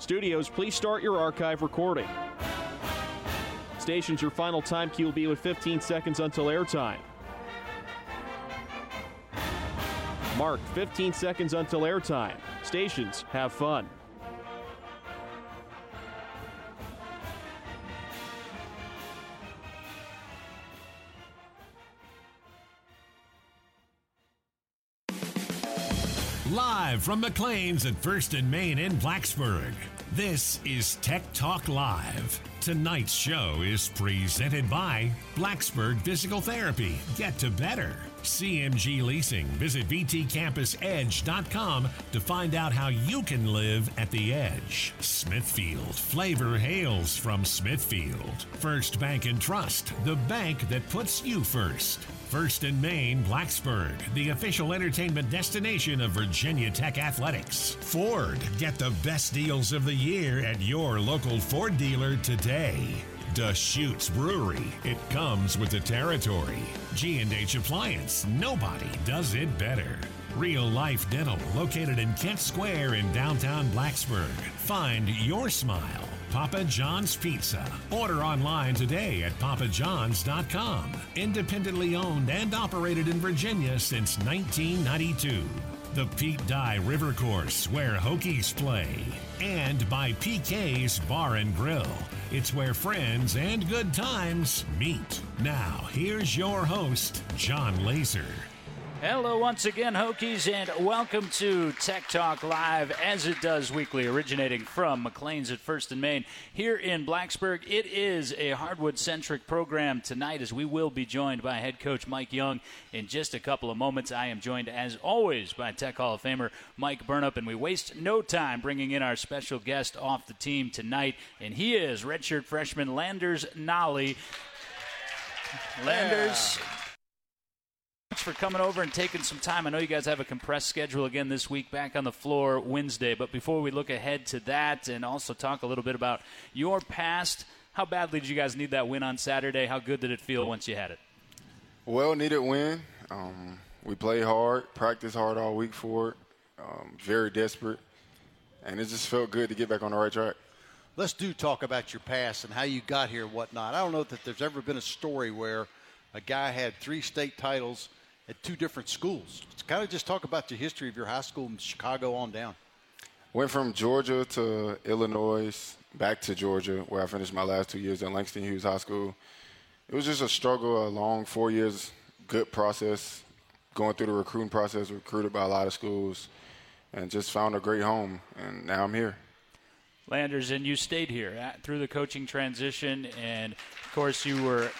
Studios, please start your archive recording. Stations, your final time cue will be with 15 seconds until airtime. Mark, 15 seconds until airtime. Stations, have fun. Live from McLean's at First and Main in Blacksburg. This is Tech Talk Live. Tonight's show is presented by Blacksburg Physical Therapy. Get to better. CMG Leasing. Visit VTCampusEdge.com to find out how you can live at the edge. Smithfield. Flavor hails from Smithfield. First Bank and Trust. The bank that puts you first. First and Main, Blacksburg, the official entertainment destination of Virginia Tech Athletics. Ford, get the best deals of the year at your local Ford dealer today. Deschutes Brewery, it comes with the territory. G&H Appliance, nobody does it better. Real Life Dental, located in Kent Square in downtown Blacksburg. Find your smile. Papa John's Pizza. Order online today at papajohns.com. Independently owned and operated in Virginia since 1992. The Pete Dye River Course, where Hokies play. And by PK's Bar and Grill. It's where friends and good times meet. Now, here's your host, Jon Laaser. Hello, once again, Hokies, and welcome to Tech Talk Live, as it does weekly, originating from McLean's at First and Main here in Blacksburg. It is a hardwood centric program tonight, as we will be joined by head coach Mike Young in just a couple of moments. I am joined, as always, by Tech Hall of Famer Mike Burnop, and we waste no time bringing in our special guest off the team tonight, and he is redshirt freshman Landers Nolley. Landers. Yeah Thanks for coming over and taking some time. I know you guys have a compressed schedule again this week, back on the floor Wednesday. But before we look ahead to that and also talk a little bit about your past, how badly did you guys need that win on Saturday? How good did it feel once you had it? Well, needed win. Um, we played hard, practiced hard all week for it. Um, very desperate, and it just felt good to get back on the right track. Let's do talk about your past and how you got here and whatnot. I don't know that there's ever been a story where a guy had three state titles – at two different schools. kind of just talk about the history of your high school in Chicago on down. Went from Georgia to Illinois, back to Georgia, where I finished my last two years at Langston Hughes High School. It was just a struggle, a long four years, good process, going through the recruiting process, recruited by a lot of schools, and just found a great home. And now I'm here. Landers, and you stayed here at, through the coaching transition, and of course you were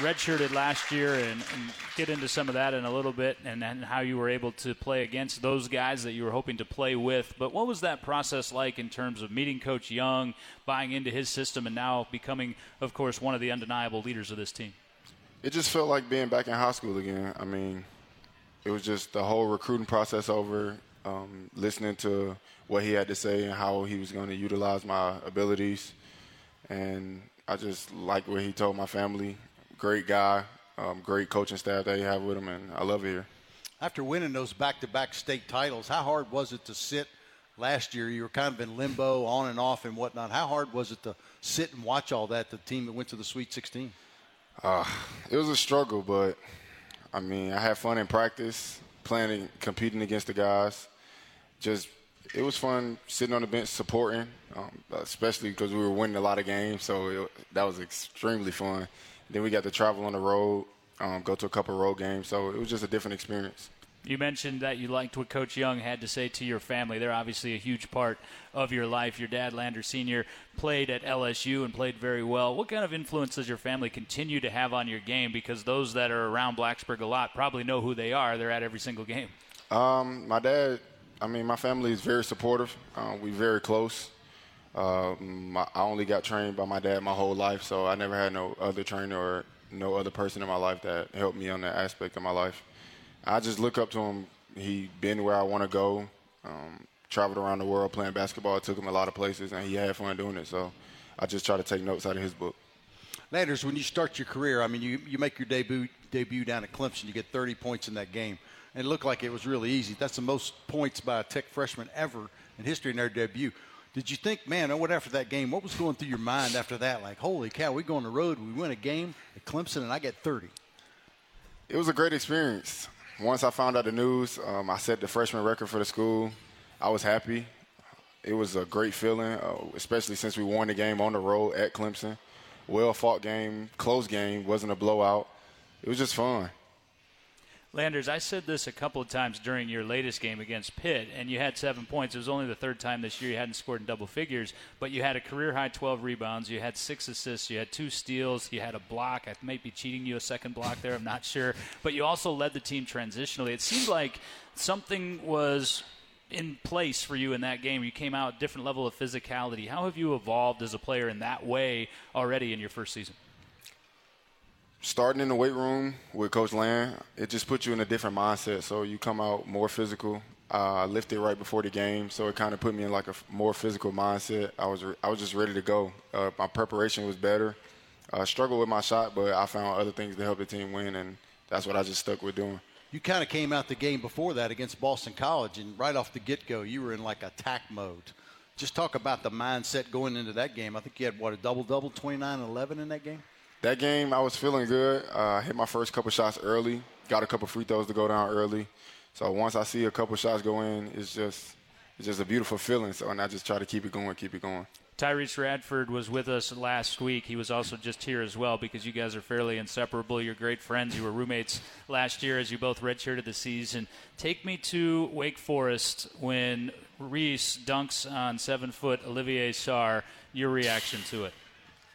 redshirted last year and, and, get into some of that in a little bit and, and how you were able to play against those guys that you were hoping to play with. But what was that process like in terms of meeting Coach Young, buying into his system, and now becoming, of course, one of the undeniable leaders of this team? It just felt like being back in high school again. I mean, it was just the whole recruiting process over, um, listening to what he had to say and how he was going to utilize my abilities. And I just like what he told my family great guy, um, great coaching staff that you have with him, and I love it here. After winning those back-to-back state titles, how hard was it to sit last year? You were kind of in limbo, on and off, and whatnot. How hard was it to sit and watch all that? The team that went to the Sweet 16. Uh, it was a struggle, but I mean, I had fun in practice, playing, competing against the guys. Just it was fun sitting on the bench supporting, um, especially because we were winning a lot of games. So it, that was extremely fun. Then we got to travel on the road, um, go to a couple of road games. So it was just a different experience. You mentioned that you liked what Coach Young had to say to your family. They're obviously a huge part of your life. Your dad, Lander Sr., played at LSU and played very well. What kind of influence does your family continue to have on your game? Because those that are around Blacksburg a lot probably know who they are. They're at every single game. Um, my dad, I mean, my family is very supportive. Uh, we're very close. Um, I only got trained by my dad my whole life, so I never had no other trainer or no other person in my life that helped me on that aspect of my life. I just look up to him. He been where I want to go. Um, traveled around the world playing basketball. It took him a lot of places, and he had fun doing it. So I just try to take notes out of his book. Landers, when you start your career, I mean, you, you make your debut debut down at Clemson. You get 30 points in that game, and it looked like it was really easy. That's the most points by a Tech freshman ever in history in their debut Did you think, man, what after that game, what was going through your mind after that? Like, holy cow, we go on the road, we win a game at Clemson, and I get 30. It was a great experience. Once I found out the news, um, I set the freshman record for the school. I was happy. It was a great feeling, uh, especially since we won the game on the road at Clemson. Well fought game, close game, wasn't a blowout. It was just fun. Landers, I said this a couple of times during your latest game against Pitt, and you had seven points. It was only the third time this year you hadn't scored in double figures, but you had a career high 12 rebounds, you had six assists, you had two steals, you had a block. I might be cheating you a second block there, I'm not sure. But you also led the team transitionally. It seemed like something was in place for you in that game. You came out different level of physicality. How have you evolved as a player in that way already in your first season? Starting in the weight room with Coach Land, it just puts you in a different mindset. So you come out more physical. Uh, I lifted right before the game, so it kind of put me in like a more physical mindset. I was re- I was just ready to go. Uh, my preparation was better. I struggled with my shot, but I found other things to help the team win, and that's what I just stuck with doing. You kind of came out the game before that against Boston College, and right off the get go, you were in like attack mode. Just talk about the mindset going into that game. I think you had, what, a double double, 29 11 in that game? That game, I was feeling good. Uh, I hit my first couple shots early, got a couple free throws to go down early. So once I see a couple shots go in, it's just it's just a beautiful feeling. So and I just try to keep it going, keep it going. Tyrece Radford was with us last week. He was also just here as well because you guys are fairly inseparable. You're great friends. You were roommates last year as you both redshirted the season. Take me to Wake Forest when Reese dunks on seven foot Olivier Sarr. Your reaction to it?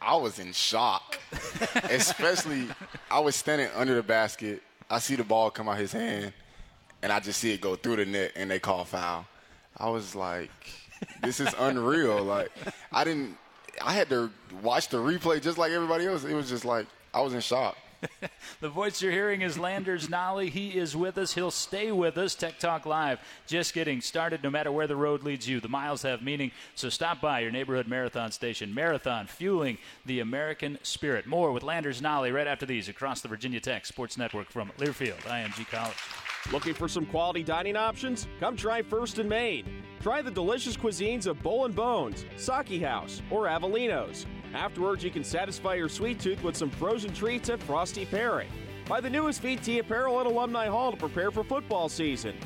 I was in shock. Especially, I was standing under the basket. I see the ball come out his hand, and I just see it go through the net, and they call foul. I was like, this is unreal. Like, I didn't, I had to watch the replay just like everybody else. It was just like, I was in shock. the voice you're hearing is Landers Nolley. He is with us. He'll stay with us. Tech Talk Live just getting started. No matter where the road leads you, the miles have meaning. So stop by your neighborhood marathon station. Marathon, fueling the American spirit. More with Landers Nolley right after these across the Virginia Tech Sports Network from Learfield, IMG College. Looking for some quality dining options? Come try First and Main. Try the delicious cuisines of Bowl and Bones, Saki House, or Avellino's. Afterwards, you can satisfy your sweet tooth with some frozen treats at Frosty Perry. Buy the newest VT apparel at Alumni Hall to prepare for football season.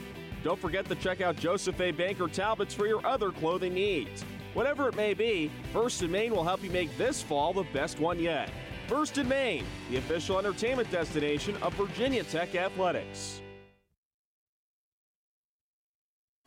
Don't forget to check out Joseph A. Banker Talbots for your other clothing needs. Whatever it may be, First and Main will help you make this fall the best one yet. First and Main, the official entertainment destination of Virginia Tech Athletics.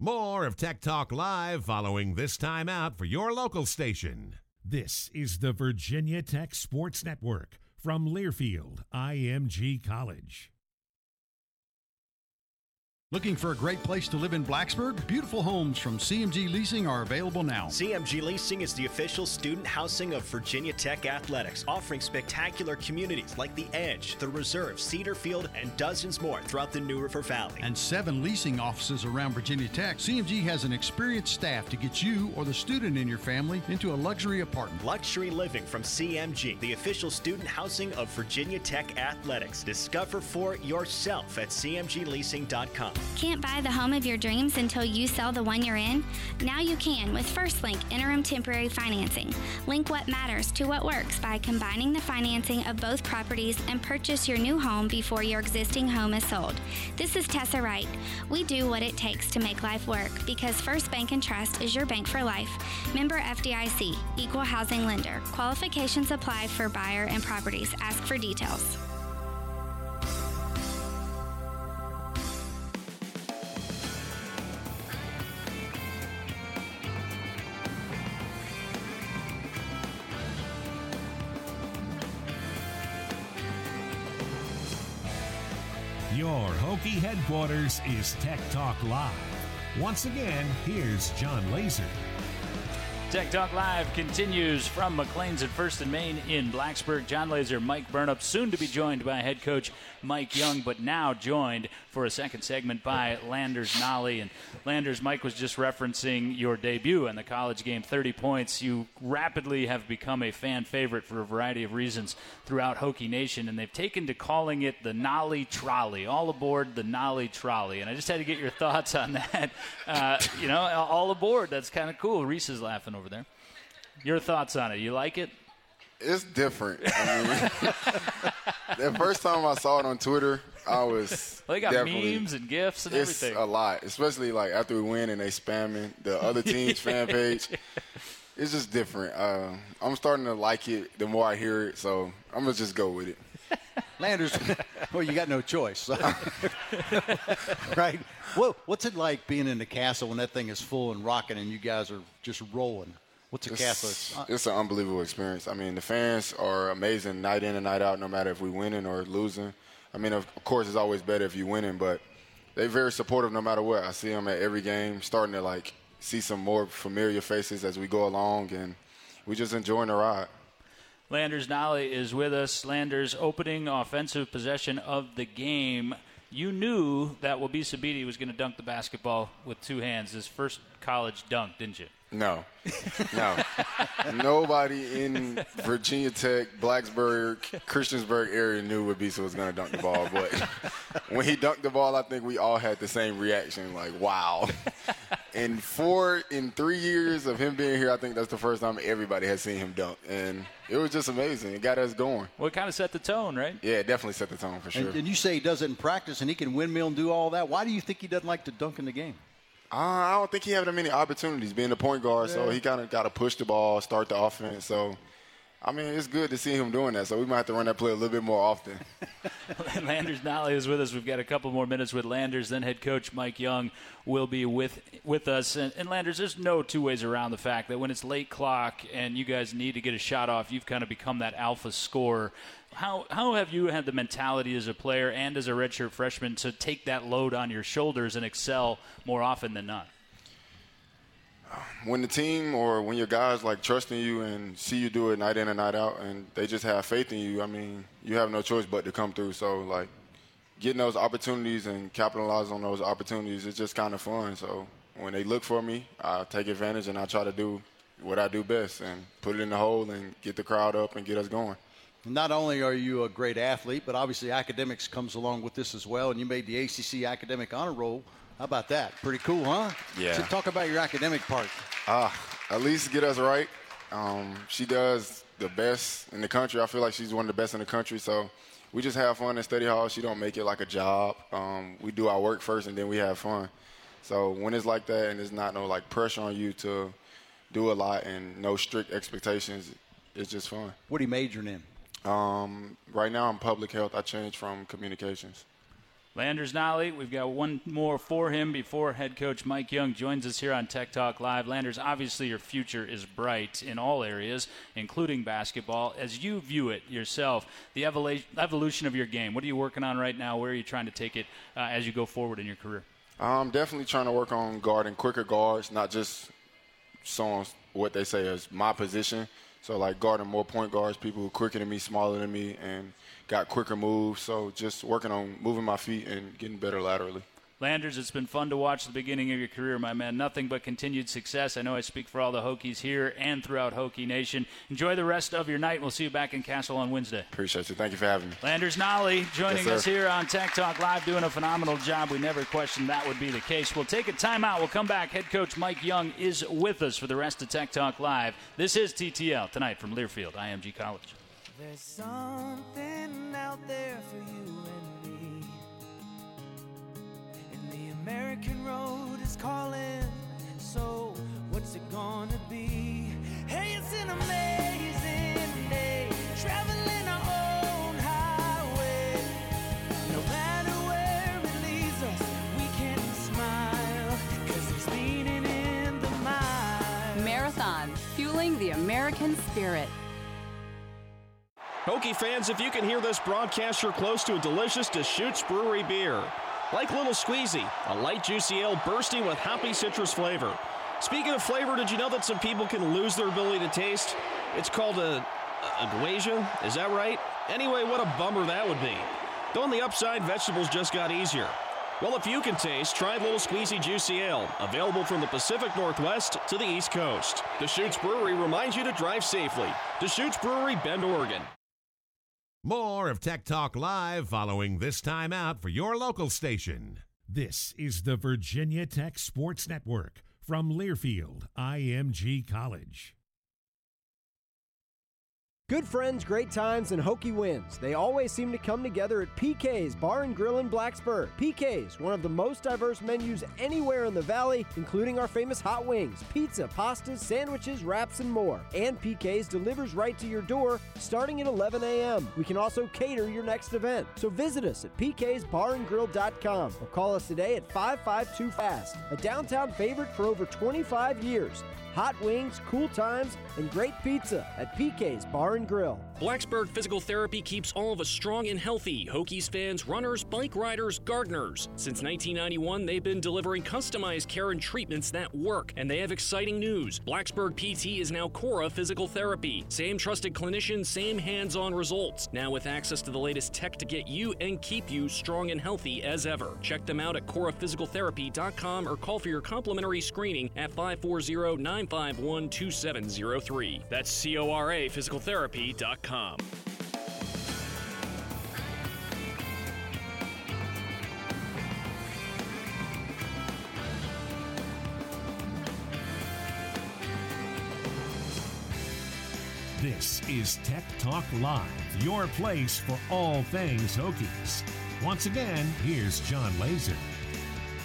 More of Tech Talk Live following this time out for your local station. This is the Virginia Tech Sports Network from Learfield IMG College. Looking for a great place to live in Blacksburg? Beautiful homes from CMG Leasing are available now. CMG Leasing is the official student housing of Virginia Tech Athletics, offering spectacular communities like the Edge, the Reserve, Cedar Field, and dozens more throughout the New River Valley. And seven leasing offices around Virginia Tech. CMG has an experienced staff to get you or the student in your family into a luxury apartment. Luxury living from CMG, the official student housing of Virginia Tech Athletics. Discover for yourself at cmgleasing.com. Can't buy the home of your dreams until you sell the one you're in? Now you can with First Link Interim Temporary Financing. Link what matters to what works by combining the financing of both properties and purchase your new home before your existing home is sold. This is Tessa Wright. We do what it takes to make life work because First Bank and Trust is your bank for life. Member FDIC, Equal Housing Lender. Qualifications apply for buyer and properties. Ask for details. Headquarters is Tech Talk Live. Once again, here's Jon Laaser. Tech Talk Live continues from McLean's at First and Main in Blacksburg. Jon Laaser, Mike Burnop, soon to be joined by head coach Mike Young, but now joined for a second segment by Landers Nolley. And Landers, Mike was just referencing your debut in the college game, 30 points. You rapidly have become a fan favorite for a variety of reasons throughout Hokie Nation, and they've taken to calling it the Nolley Trolley. All aboard the Nolley Trolley. And I just had to get your thoughts on that. Uh, you know, all aboard. That's kind of cool. Reese is laughing over there. Your thoughts on it? You like it? It's different. I mean, the first time I saw it on Twitter, I was. Well, they got definitely- memes and gifs and it's everything. a lot, especially like after we win and they spamming the other team's fan page. It's just different. Uh, I'm starting to like it the more I hear it, so I'm gonna just go with it. Landers, well, you got no choice, right? Well, what's it like being in the Cassell when that thing is full and rocking and you guys are just rolling? What's a castle? It's, It's- uh, it's an unbelievable experience. I mean, the fans are amazing night in and night out, no matter if we winning or losing. I mean, of course, it's always better if you winning, but they're very supportive no matter what. I see them at every game, starting to like see some more familiar faces as we go along, and we're just enjoying the ride. Landers Nolley is with us. Landers opening offensive possession of the game. You knew that Wabissa Bede was going to dunk the basketball with two hands. His first college dunk, didn't you? No, no, nobody in Virginia Tech, Blacksburg, Christiansburg area knew Wabissa was going to dunk the ball. But when he dunked the ball, I think we all had the same reaction, like "Wow!" In four, in three years of him being here, I think that's the first time everybody has seen him dunk, and it was just amazing. It got us going. Well, it kind of set the tone, right? Yeah, it definitely set the tone for sure. and, and you say he does it in practice and he can windmill and do all that. Why do you think he doesn't like to dunk in the game? Uh, I don't think he had that many opportunities being the point guard, so he kind of got to push the ball, start the offense. So, I mean, it's good to see him doing that. So we might have to run that play a little bit more often. Landers Nolley is with us. We've got a couple more minutes with Landers. Then head coach Mike Young will be with with us. And, and Landers, there's no two ways around the fact that when it's late clock and you guys need to get a shot off, you've kind of become that alpha scorer. How how have you had the mentality as a player and as a redshirt freshman to take that load on your shoulders and excel more often than not? When the team or when your guys like trusting you and see you do it night in and night out, and they just have faith in you, I mean, you have no choice but to come through. So like getting those opportunities and capitalizing on those opportunities is just kind of fun. So when they look for me, I take advantage and I try to do what I do best and put it in the hole and get the crowd up and get us going. Not only are you a great athlete, but obviously academics comes along with this as well. And you made the ACC academic honor roll. How about that? Pretty cool, huh? Yeah. So talk about your academic part. Ah, at least get us right. Um, she does the best in the country. I feel like she's one of the best in the country. So we just have fun in study hall. She don't make it like a job. Um, we do our work first and then we have fun. So when it's like that and there's not no like pressure on you to do a lot and no strict expectations, it's just fun. What are you majoring in? Um, right now I'm public health. I changed from communications. Landers Nolley, we've got one more for him before head coach Mike Young joins us here on Tech Talk Live. Landers, obviously your future is bright in all areas, including basketball. As you view it yourself, the evolution of your game, what are you working on right now? Where are you trying to take it uh, as you go forward in your career? I'm definitely trying to work on guarding quicker guards, not just so what they say is my position. So like guarding more point guards, people who are quicker than me, smaller than me, and got quicker moves. So just working on moving my feet and getting better laterally. Landers, it's been fun to watch the beginning of your career, my man. Nothing but continued success. I know I speak for all the Hokies here and throughout Hokie Nation. Enjoy the rest of your night. We'll see you back in Cassell on Wednesday. Appreciate you. Thank you for having me. Landers Nolley joining Yes, us here on Tech Talk Live, doing a phenomenal job. We never questioned that would be the case. We'll take a timeout. We'll come back. Head coach Mike Young is with us for the rest of Tech Talk Live. This is TTL tonight from Learfield, IMG College. There's something out there for you and me. And the American road is calling. So, what's it gonna be? Hey, it's an amazing day. Traveling our own highway. No matter where it leads us, we can smile. Cause there's meaning in the mile. Marathon, fueling the American spirit. Hokie fans, if you can hear this broadcast, you're close to a delicious Deschutes Brewery beer. Like Little Squeezy, a light juicy ale bursting with hoppy citrus flavor. Speaking of flavor, did you know that some people can lose their ability to taste? It's called a, a is that right? Anyway, what a bummer that would be. Though on the upside, vegetables just got easier. Well, if you can taste, try Little Squeezy Juicy Ale, available from the Pacific Northwest to the East Coast. Deschutes Brewery reminds you to drive safely. Deschutes Brewery, Bend, Oregon. More of Tech Talk Live following this time out for your local station. This is the Virginia Tech Sports Network from Learfield IMG College. Good friends, great times, and hokey wins. They always seem to come together at PK's Bar and Grill in Blacksburg. PK's, one of the most diverse menus anywhere in the valley, including our famous hot wings, pizza, pastas, sandwiches, wraps, and more. And PK's delivers right to your door starting at 11 a.m. We can also cater your next event. So visit us at pksbarandgrill.com or call us today at 552 FAST, a downtown favorite for over 25 years hot wings, cool times, and great pizza at PK's Bar and Grill. Blacksburg Physical Therapy keeps all of us strong and healthy Hokies fans, runners, bike riders, gardeners. Since 1991, they've been delivering customized care and treatments that work, and they have exciting news. Blacksburg PT is now Cora Physical Therapy. Same trusted clinician, same hands on results. Now with access to the latest tech to get you and keep you strong and healthy as ever. Check them out at coraphysicaltherapy.com or call for your complimentary screening at 540 951 2703. That's C O R A physicaltherapy.com. This is Tech Talk Live, your place for all things Hokies. Once again, here's Jon Laaser.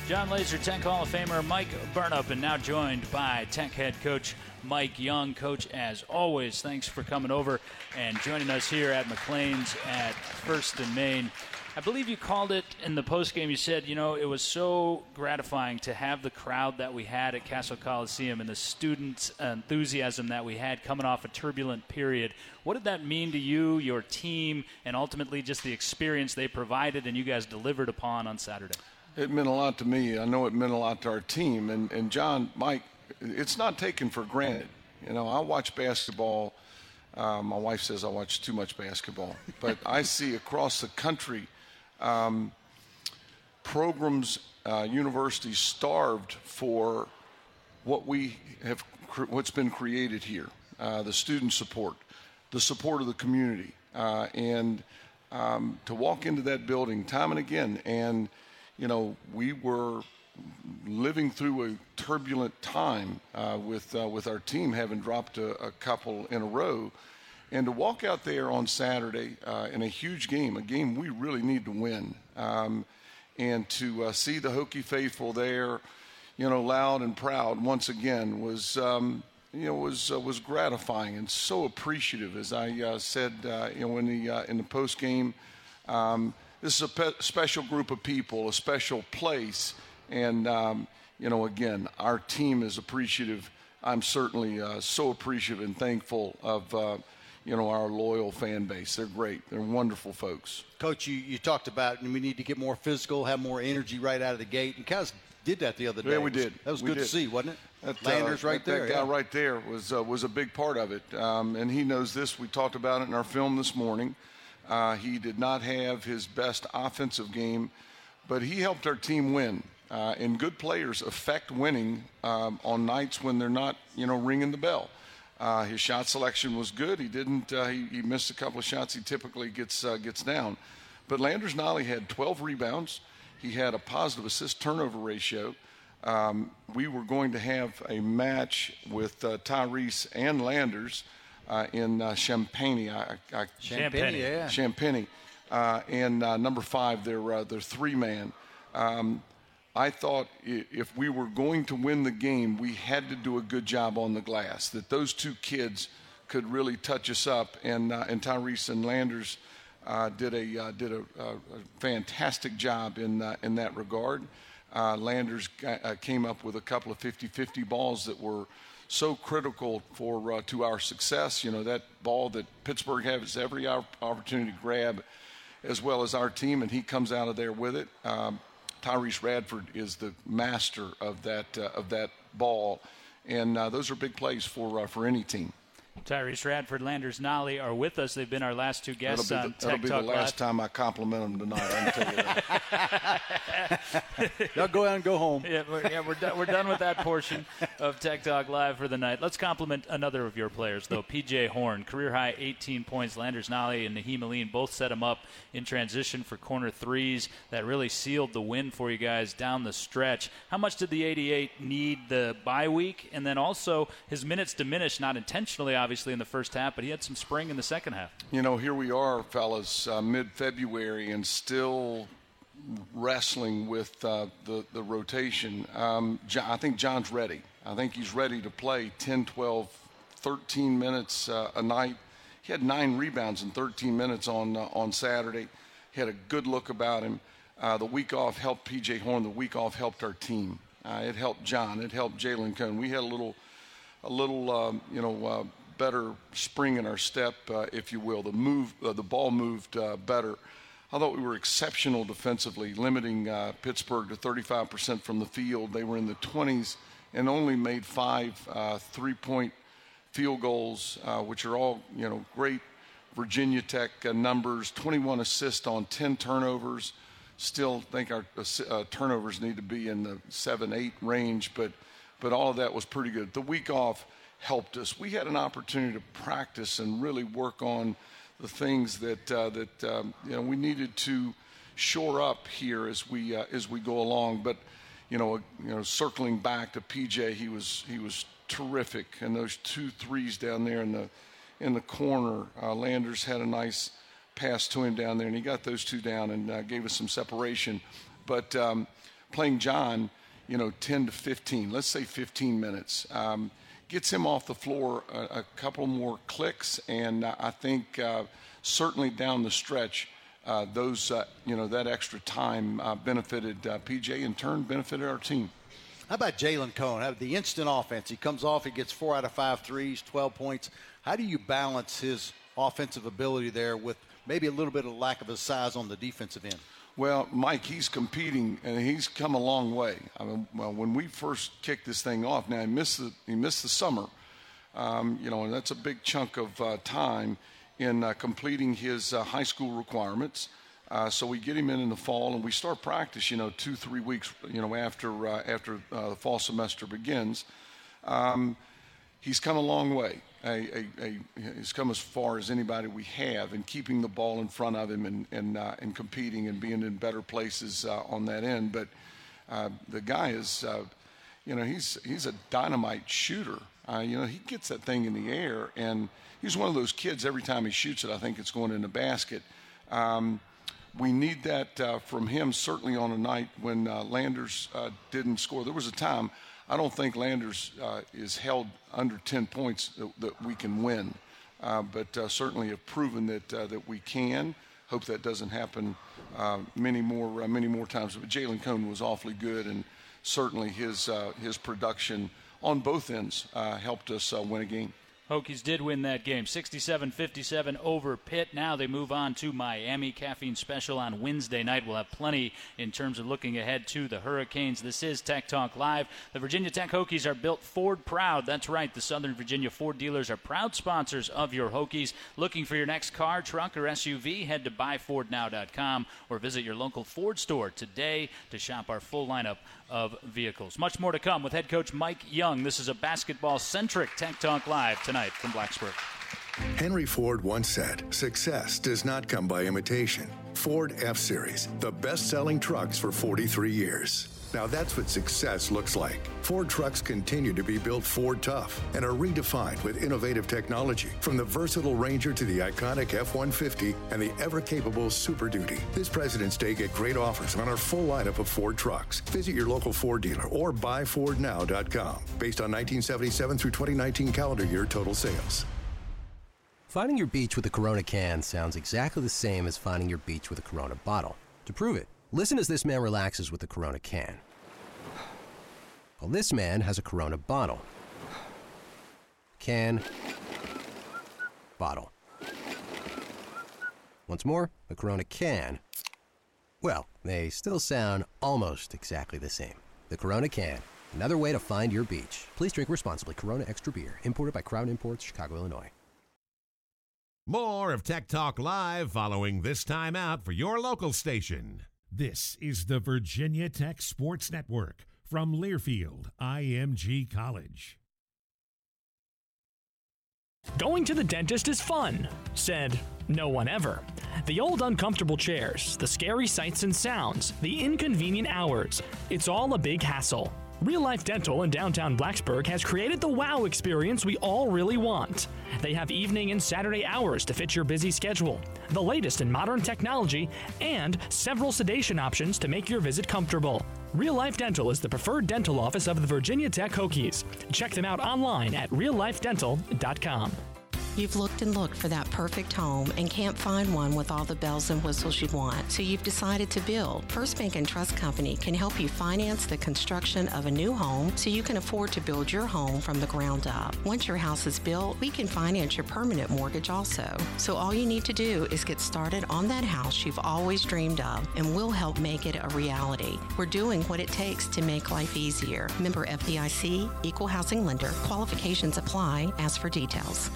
Jon Laaser, Tech Hall of Famer Mike Burnop, and now joined by Tech head coach Mike Young. Coach, as always, thanks for coming over and joining us here at McLean's at First and Main. I believe you called it in the postgame. You said, you know, it was so gratifying to have the crowd that we had at Cassell Coliseum and the students' enthusiasm that we had coming off a turbulent period. What did that mean to you, your team, and ultimately just the experience they provided and you guys delivered upon on Saturday? It meant a lot to me. I know it meant a lot to our team. And, and Jon, Mike, it's not taken for granted. You know, I watch basketball. Uh, my wife says I watch too much basketball, but I see across the country um, programs, uh, universities starved for what we have, what's been created here, uh, the student support, the support of the community, uh, and um, to walk into that building time and again, and you know, we were living through a turbulent time uh, with uh, with our team having dropped a, a, couple in a row, and to walk out there on Saturday uh, in a huge game, a game we really need to win, um, and to uh, see the Hokie faithful there, you know, loud and proud once again was. Um, you know, was uh, was gratifying and so appreciative, as I uh, said, you know, in the in the post game. Um, this is a pe- special group of people, a special place, and, um, you know, again, our team is appreciative. I'm certainly uh, so appreciative and thankful of, uh, you know, our loyal fan base. They're great. They're wonderful folks. Coach, you, you talked about and we need to get more physical, have more energy right out of the gate. And kind of did that the other day. Yeah, we did. That was we good did. to see, wasn't it? That, Landers uh, right that, there. That guy yeah. right there was uh, was a big part of it, um, and he knows this. We talked about it in our film this morning. Uh, he did not have his best offensive game, but he helped our team win. Uh, and good players affect winning um, on nights when they're not, you know, ringing the bell. Uh, his shot selection was good. He didn't. Uh, he, he, missed a couple of shots. He typically gets uh, gets down. But Landers Nolley had 12 rebounds. He had a positive assist turnover ratio. Um, we were going to have a match with uh, Tyrece and Landers uh, in uh, Champagnie. I, I, Champagnie, yeah. Champagnie. Uh, and uh, number five, their, uh, their three man. Um, I thought if we were going to win the game, we had to do a good job on the glass, that those two kids could really touch us up. And, uh, and Tyrece and Landers did, a, did a, a, fantastic job in, in that regard. Landers came up with a couple of 50 50 balls that were so critical for uh, to our success. You know that ball that Pittsburgh has every opportunity to grab, as well as our team, and he comes out of there with it. Um, Tyrece Radford is the master of that uh, of that ball, and uh, those are big plays for uh, for any team. Tyrece Radford, Landers Nolley are with us. They've been our last two guests that'll on be the, that'll be Talk the last Live. time I compliment them tonight. I can tell you Y'all go out and go home. Yeah, we're, yeah, we're, done, we're done with that portion of Tech Talk Live for the night. Let's compliment another of your players, though. PJ Horne, career high 18 points. Landers Nolley and Nahiem Alleyne both set him up in transition for corner threes. That really sealed the win for you guys down the stretch. How much did the 88 need the bye week? And then also, his minutes diminished, not intentionally, obviously, in the first half, but he had some spring in the second half. You know, here we are, fellas, uh, mid-February, and still wrestling with uh, the the rotation. Um, John, I think John's ready. I think he's ready to play 10, 12, 13 minutes uh, a night. He had nine rebounds in 13 minutes on uh, on Saturday. He had a good look about him. Uh, the week off helped PJ Horne. The week off helped our team. Uh, it helped John. It helped Jalen Cone. We had a little, a little, um, you know, uh, better spring in our step, uh, if you will. The move, uh, the ball moved uh, better. I thought we were exceptional defensively, limiting uh, Pittsburgh to 35% from the field. They were in the 20s and only made five uh, three-point field goals, which are all you know great Virginia Tech numbers. 21 assists on 10 turnovers. Still think our turnovers need to be in the seven, eight range, but but all of that was pretty good. The week off helped us. We had an opportunity to practice and really work on the things that uh, that um, you know we needed to shore up here as we uh, as we go along. But you know, you know, circling back to PJ, he was he was terrific, and those two threes down there in the in the corner, uh, Landers had a nice pass to him down there, and he got those two down and uh, gave us some separation. But um, playing John, you know, 10 to 15, let's say 15 minutes. Um, gets him off the floor a, a couple more clicks, and I think uh, certainly down the stretch, uh, those uh, you know that extra time uh, benefited uh, PJ, in turn benefited our team. How about Jalen Cone? The instant offense. He comes off, he gets four out of five threes, 12 points. How do you balance his offensive ability there with maybe a little bit of lack of his size on the defensive end? Well, Mike, he's competing and he's come a long way. I mean, well, when we first kicked this thing off, now he missed the he missed the summer, um, you know, and that's a big chunk of uh, time in uh, completing his uh, high school requirements. Uh, so we get him in in the fall, and we start practice, you know, two three weeks, you know, after uh, after uh, the fall semester begins. Um, he's come a long way. A, a, a, he's come as far as anybody we have in keeping the ball in front of him and and, uh, and competing and being in better places uh, on that end. But uh, the guy is, uh, you know, he's he's a dynamite shooter. Uh, you know, he gets that thing in the air, and he's one of those kids. Every time he shoots it, I think it's going in the basket. Um, we need that uh, from him, certainly on a night when Landers didn't score. There was a time I don't think Landers uh, is held under 10 points that, that we can win, uh, but uh, certainly have proven that uh, that we can. Hope that doesn't happen uh, many more many more times. But Jalen Cone was awfully good, and certainly his his production on both ends helped us win a game. Hokies did win that game, 67-57 over Pitt. Now they move on to Miami. Caffeine special on Wednesday night. We'll have plenty in terms of looking ahead to the Hurricanes. This is Tech Talk Live. The Virginia Tech Hokies are built Ford proud. That's right. The Southern Virginia Ford dealers are proud sponsors of your Hokies. Looking for your next car, truck, or SUV? Head to buyfordnow.com or visit your local Ford store today to shop our full lineup of vehicles. Much more to come with head coach Mike Young. This is a basketball centric Tech Talk Live tonight from Blacksburg. Henry Ford once said, Success does not come by imitation. Ford F Series, the best selling trucks for 43 years. Now that's what success looks like. Ford trucks continue to be built Ford tough and are redefined with innovative technology from the versatile Ranger to the iconic F 150 and the ever capable Super Duty. This President's Day, get great offers on our full lineup of Ford trucks. Visit your local Ford dealer or buyfordnow.com based on 1977 through 2019 calendar year total sales. Finding your beach with a Corona can sounds exactly the same as finding your beach with a Corona bottle. To prove it, listen as this man relaxes with a Corona can. Well, this man has a Corona bottle. Can. Bottle. Once more, a Corona can. Well, they still sound almost exactly the same. The Corona can. Another way to find your beach. Please drink responsibly. Corona Extra Beer, imported by Crown Imports, Chicago, Illinois. More of Tech Talk Live following this time out for your local station. This is the Virginia Tech Sports Network from Learfield, IMG College. Going to the dentist is fun, said no one ever. The old uncomfortable chairs, the scary sights and sounds, the inconvenient hours, it's all a big hassle. Real Life Dental in downtown Blacksburg has created the wow experience we all really want. They have evening and Saturday hours to fit your busy schedule, the latest in modern technology, and several sedation options to make your visit comfortable. Real Life Dental is the preferred dental office of the Virginia Tech Hokies. Check them out online at reallifedental.com. You've looked and looked for that perfect home and can't find one with all the bells and whistles you want, so you've decided to build. First Bank and Trust Company can help you finance the construction of a new home so you can afford to build your home from the ground up. Once your house is built, we can finance your permanent mortgage also. So all you need to do is get started on that house you've always dreamed of, and we'll help make it a reality. We're doing what it takes to make life easier. Member FDIC, Equal Housing Lender, qualifications apply. Ask for details.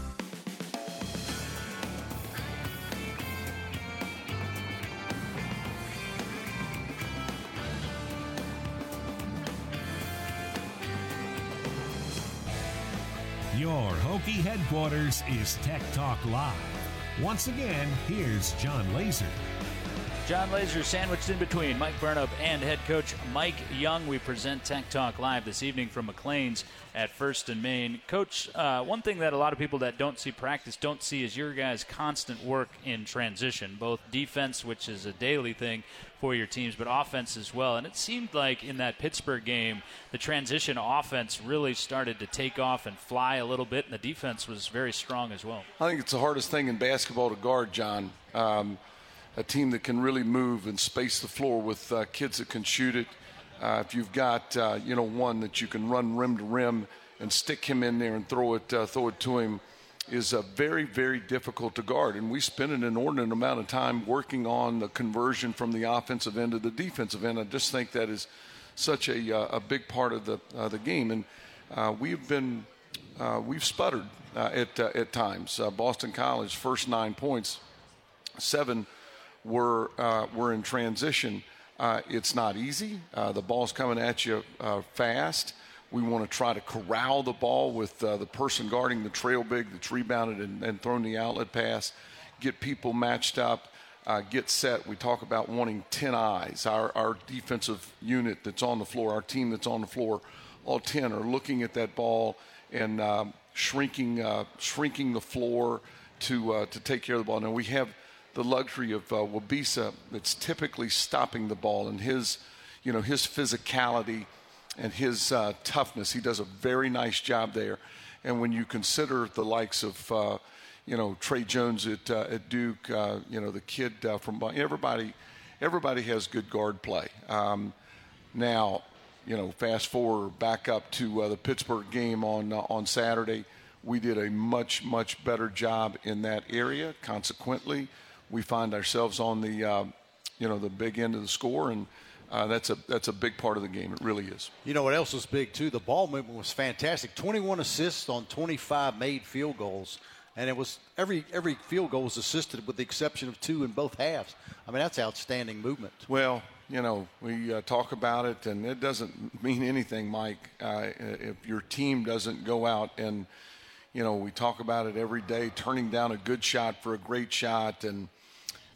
Your Hokie headquarters is Tech Talk Live. Once again, here's Jon Laaser. Jon Laaser sandwiched in between Mike Burnop and head coach Mike Young. We present Tech Talk Live this evening from McLean's at First and Main. Coach, uh, one thing that a lot of people that don't see practice don't see is your guys' constant work in transition, both defense, which is a daily thing for your teams, but offense as well. And it seemed like in that Pittsburgh game, the transition offense really started to take off and fly a little bit, and the defense was very strong as well. I think it's the hardest thing in basketball to guard, Jon. Um, a team that can really move and space the floor with uh, kids that can shoot it. Uh, if you've got uh, you know one that you can run rim to rim and stick him in there and throw it uh, throw it to him is very very difficult to guard. And we spend an inordinate amount of time working on the conversion from the offensive end to the defensive end. I just think that is such a, uh, a big part of the the game. And we've been we've sputtered at at times. Boston College first nine points, seven we're, uh, we're in transition. Uh, it's not easy. Uh, the ball's coming at you uh, fast. We want to try to corral the ball with uh, the person guarding the trail big that's rebounded and, and thrown the outlet pass, get people matched up, uh, get set. We talk about wanting 10 eyes. Our, our defensive unit that's on the floor, our team that's on the floor, all 10 are looking at that ball and um, shrinking, shrinking the floor to, to take care of the ball. Now, we have – the luxury of uh, Wabissa that's typically stopping the ball and his, you know, his physicality and his uh, toughness. He does a very nice job there. And when you consider the likes of, uh, you know, Tre Jones at, uh, at Duke, uh, you know, the kid uh, from everybody, everybody has good guard play. Um, now, you know, fast forward back up to the Pittsburgh game on on Saturday, we did a much much better job in that area. Consequently, we find ourselves on the uh, you know the big end of the score and. Uh, that's a that's a big part of the game. It really is. You know what else was big too? The ball movement was fantastic. 21 assists on 25 made field goals, and it was every every field goal was assisted with the exception of two in both halves. I mean that's outstanding movement. Well, you know we uh, talk about it, and it doesn't mean anything, Mike, uh, if your team doesn't go out and you know we talk about it every day, turning down a good shot for a great shot, and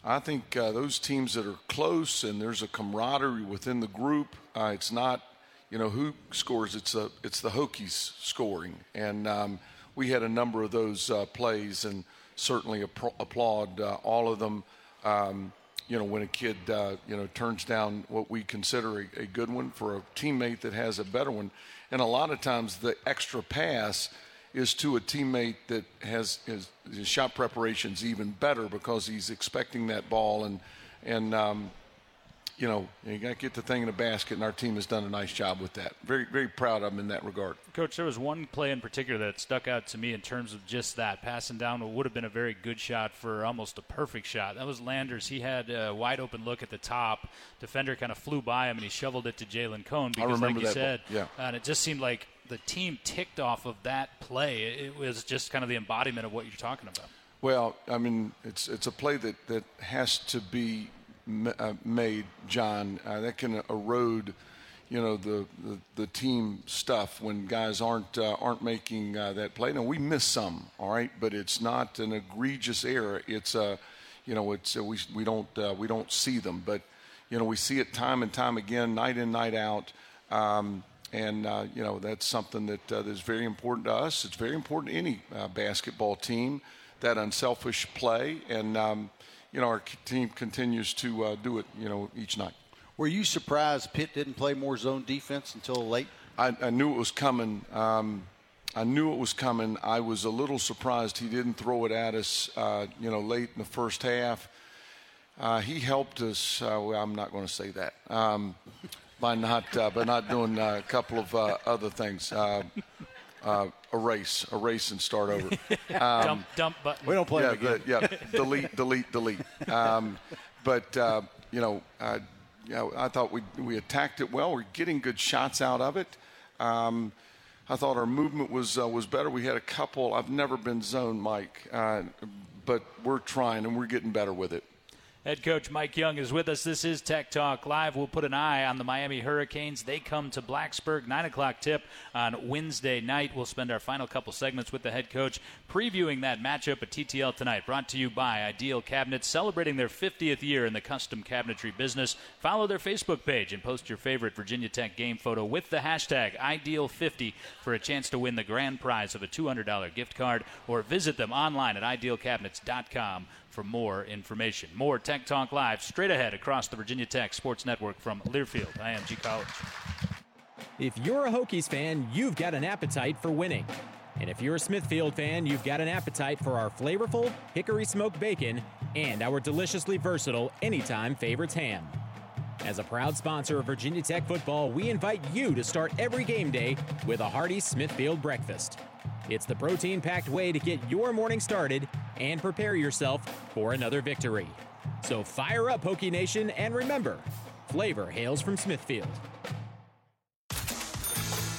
I think uh, those teams that are close and there's a camaraderie within the group. Uh, it's not, you know, who scores. It's a, it's the Hokies scoring, and um, we had a number of those uh, plays, and certainly applaud uh, all of them. Um, you know, when a kid, uh, you know, turns down what we consider a, a good one for a teammate that has a better one, and a lot of times the extra pass is to a teammate that has his, his shot preparation's even better because he's expecting that ball and and um, you know, you got to get the thing in the basket, and our team has done a nice job with that. Very, very proud of them in that regard. Coach, there was one play in particular that stuck out to me in terms of just that passing down. What would have been a very good shot for almost a perfect shot. That was Landers. He had a wide open look at the top. Defender kind of flew by him, and he shoveled it to Jalen Cone. Because, I remember like you said, yeah. and it just seemed like the team ticked off of that play. It was just kind of the embodiment of what you're talking about. Well, I mean, it's it's a play that, that has to be uh, made, Jon. Uh, that can erode, you know, the, the, the team stuff when guys aren't uh, aren't making uh, that play. Now we miss some, all right, but it's not an egregious error. It's a, you know, it's we we don't we don't see them, but you know we see it time and time again, night in night out. Um, and uh, you know that's something that uh, is very important to us. It's very important to any uh, basketball team that unselfish play, and um, you know, our team continues to uh, do it, you know, each night. Were you surprised Pitt didn't play more zone defense until late? I, I knew it was coming. Um, I knew it was coming. I was a little surprised he didn't throw it at us, uh, you know, late in the first half. Uh, he helped us. Uh, well, I'm not going to say that um, by not uh, by not doing uh, a couple of uh, other things uh, erase, erase, and start over. Um, dump, dump button. We don't play yeah, again. The, yeah, delete, delete, delete. Um, but uh, you know, uh, you know, I thought we we attacked it well. We're getting good shots out of it. Um, I thought our movement was uh, was better. We had a couple. I've never been zoned, Mike, uh, but we're trying and we're getting better with it. Head coach Mike Young is with us. This is Tech Talk Live. We'll put an eye on the Miami Hurricanes. They come to Blacksburg, 9 o'clock tip on Wednesday night. We'll spend our final couple segments with the head coach previewing that matchup at TTL tonight. Brought to you by Ideal Cabinets, celebrating their 50th year in the custom cabinetry business. Follow their Facebook page and post your favorite Virginia Tech game photo with the hashtag Ideal50 for a chance to win the grand prize of a $200 gift card or visit them online at idealcabinets.com for more information. More Tech Talk Live straight ahead across the Virginia Tech Sports Network from Learfield, IMG College. If you're a Hokies fan, you've got an appetite for winning. And if you're a Smithfield fan, you've got an appetite for our flavorful hickory smoked bacon and our deliciously versatile anytime favorites ham. As a proud sponsor of Virginia Tech football, we invite you to start every game day with a hearty Smithfield breakfast. It's the protein packed way to get your morning started and prepare yourself for another victory. So fire up, Hokie Nation, and remember flavor hails from Smithfield.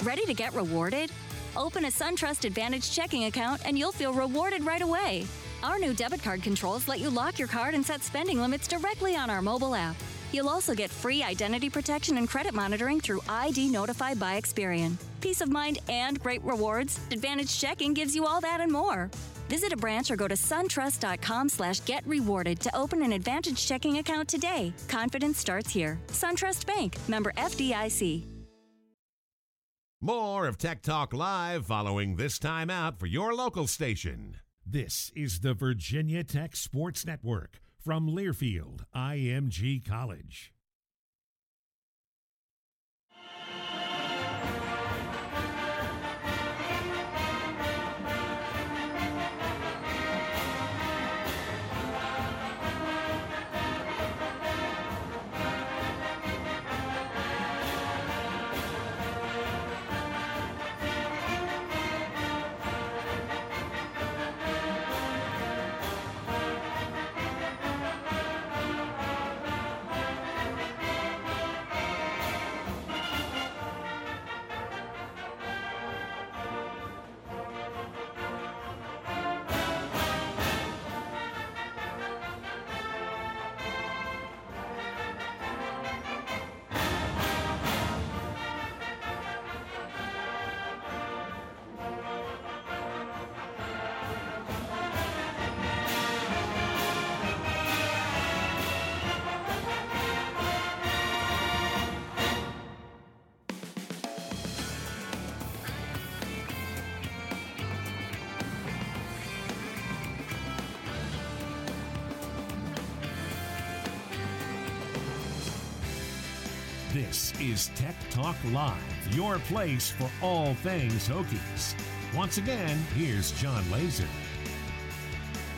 Ready to get rewarded? Open a SunTrust Advantage checking account and you'll feel rewarded right away. Our new debit card controls let you lock your card and set spending limits directly on our mobile app. You'll also get free identity protection and credit monitoring through ID Notify by Experian. Peace of mind and great rewards. Advantage Checking gives you all that and more. Visit a branch or go to suntrust.com slash get rewarded to open an Advantage checking account today. Confidence starts here. SunTrust Bank, member FDIC. More of Tech Talk Live following this time out for your local station. This is the Virginia Tech Sports Network from Learfield, IMG College. Is Tech Talk Live, your place for all things Hokies. Once again, here's Jon Laaser.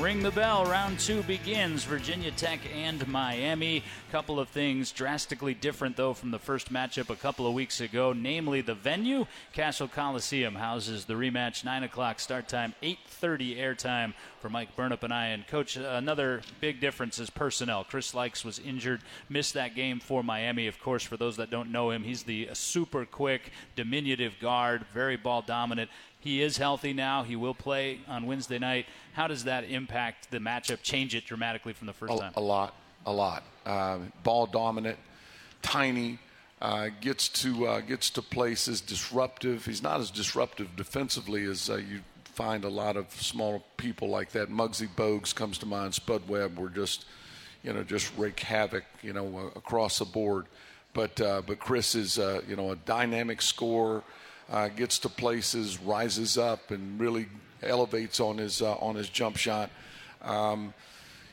Ring the bell. Round two begins. Virginia Tech and Miami. Couple of things drastically different, though, from the first matchup a couple of weeks ago. Namely, the venue. Cassell Coliseum houses the rematch. Nine o'clock start time. 8:30 airtime for Mike Burnop and I. And coach, another big difference is personnel. Chris Lykes was injured, missed that game for Miami. Of course, for those that don't know him, he's the super quick, diminutive guard, very ball dominant. He is healthy now. He will play on Wednesday night. How does that impact the matchup? Change it dramatically from the first a, time? A lot, a lot. Uh, ball dominant, tiny, uh, gets to uh, gets to places disruptive. He's not as disruptive defensively as uh, you find a lot of small people like that. Muggsy Bogues comes to mind. Spud Webb were just, you know, just wreak havoc, you know, across the board. But uh, but Chris is, uh, you know, a dynamic scorer uh, gets to places, rises up, and really elevates on his uh, on his jump shot. Um,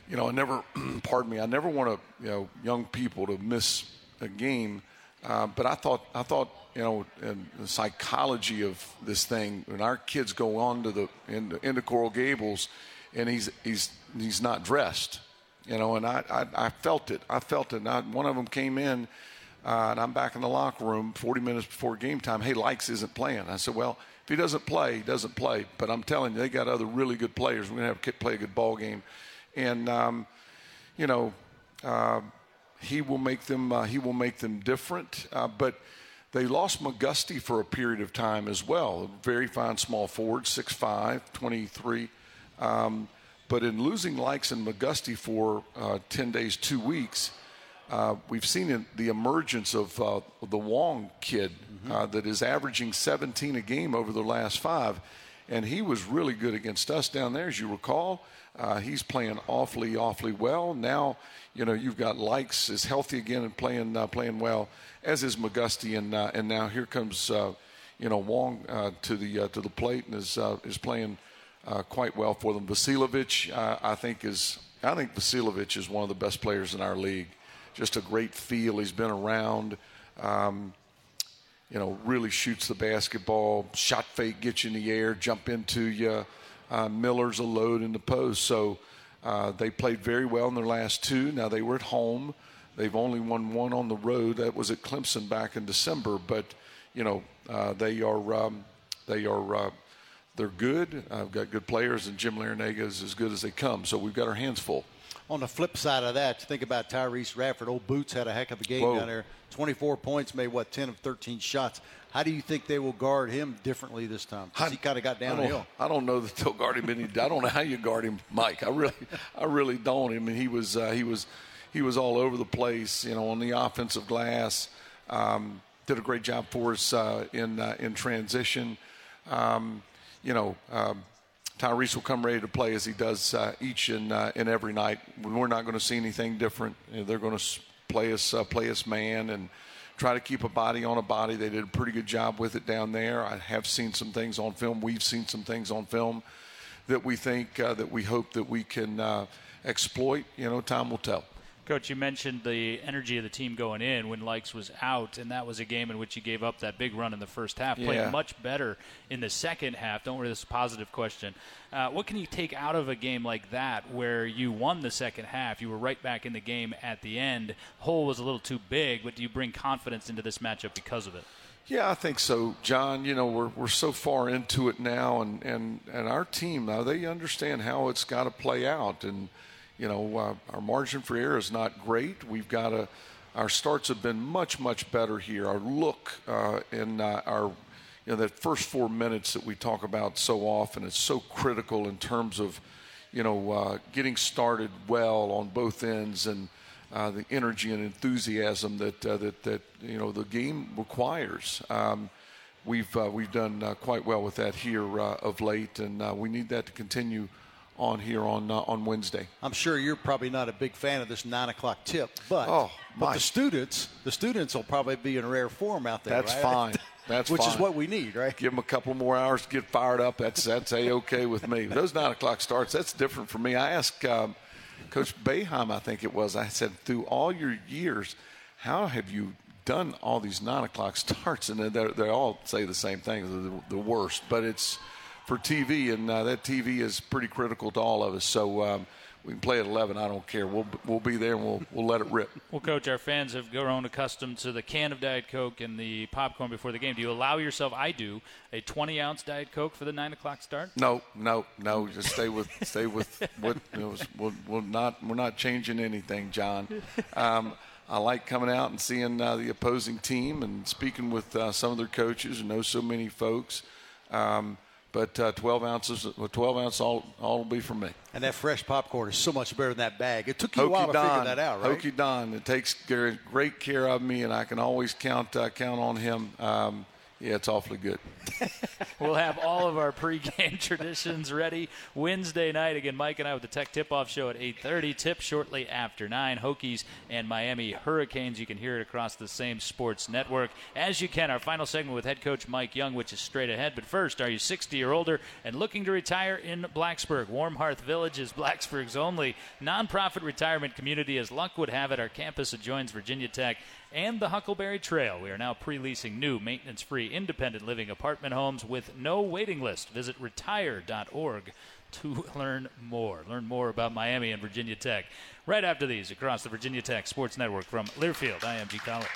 you know, I never, pardon me, I never want to, you know, young people to miss a game. Uh, but I thought, I thought, you know, the psychology of this thing. When our kids go on to the into, into Coral Gables, and he's he's he's not dressed, you know, and I I, I felt it. I felt it. And I, one of them came in uh, and I'm back in the locker room 40 minutes before game time. Hey, Lykes isn't playing. I said, well, if he doesn't play, he doesn't play. But I'm telling you, they got other really good players. We're going to have to play a good ball game. And, um, you know, uh, he will make them uh, he will make them different. Uh, but they lost McGusty for a period of time as well. A very fine small forward, 6'5", 23. Um, but in losing Lykes and McGusty for uh, 10 days, two weeks – uh, we've seen the emergence of uh, the Wong kid mm-hmm. uh, that is averaging 17 a game over the last five. And he was really good against us down there, as you recall. Uh, he's playing awfully, awfully well. Now, you know, you've got Lykes is healthy again and playing uh, playing well, as is McGusty. And, and now here comes, you know, Wong to the to the plate and is, is playing quite well for them. Vasiljevic, I think, is I think Vasiljevic is one of the best players in our league just a great feel. He's been around. Um, you know, really shoots the basketball. Shot fake, gets you in the air, jump into you. Uh, Miller's a load in the post. So uh, they played very well in their last two. Now they were at home. They've only won one on the road. That was at Clemson back in December. But you know, uh, they are um, they are uh, they're good. I've got good players, and Jim Larrañaga is as good as they come. So we've got our hands full. On the flip side of that, you think about Tyrece Radford. Old Boots had a heck of a game Whoa. down there. 24 points, made what 10 of 13 shots. How do you think they will guard him differently this time? Because he kind of got downhill. I, I don't, know that they'll guard him any. I don't know how you guard him, Mike. I really, I really don't. I mean, he was, uh, he was, he was all over the place. You know, on the offensive glass. Um, did a great job for us uh, in uh, in transition. Um, you know, um, Tyrece will come ready to play as he does uh, each and, uh, and every night. We're not going to see anything different. They're going to play us uh, play us man and try to keep a body on a body. They did a pretty good job with it down there. I have seen some things on film. We've seen some things on film that we think uh, that we hope that we can uh, exploit. You know, time will tell. Coach, you mentioned the energy of the team going in when Lykes was out, and that was a game in which you gave up that big run in the first half. Yeah. Much better in the second half. Don't worry, this is a positive question. Uh, what can you take out of a game like that where you won the second half? You were right back in the game at the end. Hole was a little too big, but do you bring confidence into this matchup because of it? Yeah, I think so, John. You know, we're we're so far into it now, and and and our team now they understand how it's got to play out, and you know, uh, our margin for error is not great. We've got a, our starts have been much, much better here. Our look uh, in uh, our, you know, that first four minutes that we talk about so often, it's so critical in terms of, you know, uh, getting started well on both ends and uh, the energy and enthusiasm that, uh, that, that, you know, the game requires. Um, we've, we've done quite well with that here of late, and we need that to continue – on here on uh, on Wednesday. I'm sure you're probably not a big fan of this nine o'clock tip, but oh, but the students the students will probably be in rare form out there. That's right? fine. That's which fine. is what we need, right? Give them a couple more hours to get fired up. That's that's a okay with me. Those nine o'clock starts. That's different for me. I asked um, Coach Boeheim, I think it was. I said, through all your years, how have you done all these nine o'clock starts? And they they all say the same thing. They're the worst, but it's for TV, and uh, that TV is pretty critical to all of us. So. Um, we can play at 11. I don't care. We'll we'll be there and we'll we'll let it rip. Well, coach, our fans have grown accustomed to the can of Diet Coke and the popcorn before the game. Do you allow yourself? I do a 20 ounce Diet Coke for the nine o'clock start. No, no, no. Just stay with stay with what you we'll, we'll not we're not changing anything, John. Um, I like coming out and seeing uh, the opposing team and speaking with uh, some of their coaches and know so many folks. Um, but uh, 12 ounces, 12 ounce, all, all will be for me. And that fresh popcorn is so much better than that bag. It took you Hokie a while to Don, figure that out, right? Hokie Don, it takes great care of me, and I can always count uh, count on him. Um, yeah, it's awfully good. we'll have all of our pregame traditions ready Wednesday night. Again, Mike and I with the Tech Tip-Off Show at 8:30. Tip shortly after nine. Hokies and Miami Hurricanes. You can hear it across the same sports network as you can. Our final segment with head coach Mike Young, which is straight ahead. But first, are you 60 or older and looking to retire in Blacksburg? Warm Hearth Village is Blacksburg's only nonprofit retirement community. As luck would have it, our campus adjoins Virginia Tech and the Huckleberry Trail. We are now pre leasing new maintenance free independent living apartment homes with no waiting list. Visit retire.org to learn more. Learn more about Miami and Virginia Tech right after these across the Virginia Tech Sports Network from Learfield IMG College.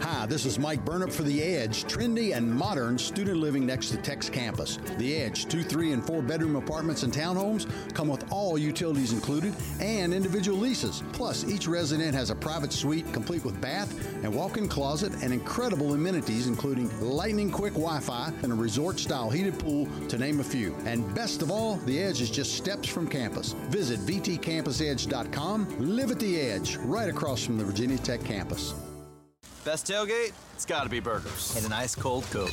Hi, this is Mike Burnop for The Edge, trendy and modern student living next to Tech's campus. The Edge, two, three, and four bedroom apartments and townhomes come with all utilities included and individual leases. Plus, each resident has a private suite complete with bath and walk in closet and incredible amenities, including lightning quick Wi Fi and a resort style heated pool, to name a few. And best of all, The Edge is just steps from campus. Visit VTCampusEdge.com. Live at The Edge, right across from the Virginia Tech campus. Best tailgate? It's gotta be burgers. And an ice cold Coke.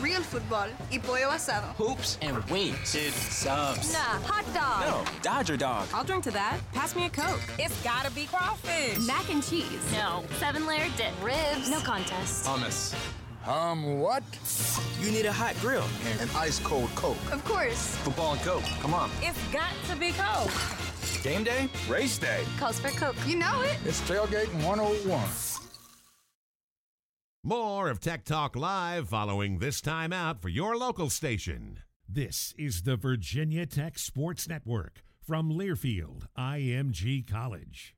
Real football y pollo asado. Hoops and wings. Dude, subs. Nah, hot dog. No, Dodger dog. I'll drink to that. Pass me a Coke. It's gotta be crawfish. Mac and cheese. No. Seven layer dip. Ribs. No contest. Hummus. Um, what? You need a hot grill and an ice cold Coke. Of course. Football and Coke. Come on. It's got to be Coke. Game day? Race day. Calls for Coke. You know it. It's tailgating 101. More of Tech Talk Live following this time out for your local station. This is the Virginia Tech Sports Network from Learfield IMG College.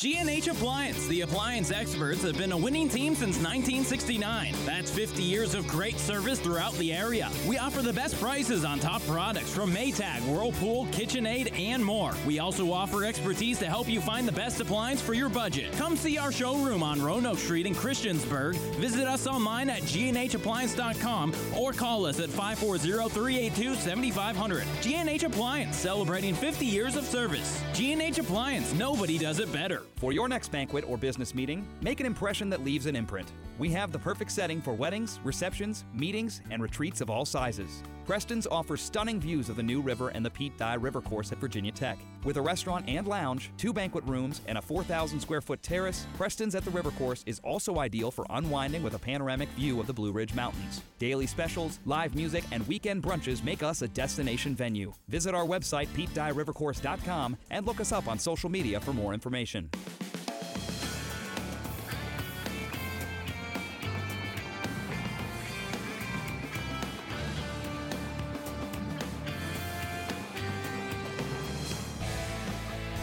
G&H Appliance, the appliance experts, have been a winning team since 1969. That's 50 years of great service throughout the area. We offer the best prices on top products from Maytag, Whirlpool, KitchenAid, and more. We also offer expertise to help you find the best appliance for your budget. Come see our showroom on Roanoke Street in Christiansburg. Visit us online at gnhappliance.com or call us at 540-382-7500. G&H Appliance, celebrating 50 years of service. G&H Appliance, nobody does it better. For your next banquet or business meeting, make an impression that leaves an imprint. We have the perfect setting for weddings, receptions, meetings, and retreats of all sizes. Preston's offers stunning views of the New River and the Pete Dye River Course at Virginia Tech. With a restaurant and lounge, two banquet rooms, and a 4,000 square foot terrace, Preston's at the River Course is also ideal for unwinding with a panoramic view of the Blue Ridge Mountains. Daily specials, live music, and weekend brunches make us a destination venue. Visit our website, PeteDyeRiverCourse.com, and look us up on social media for more information.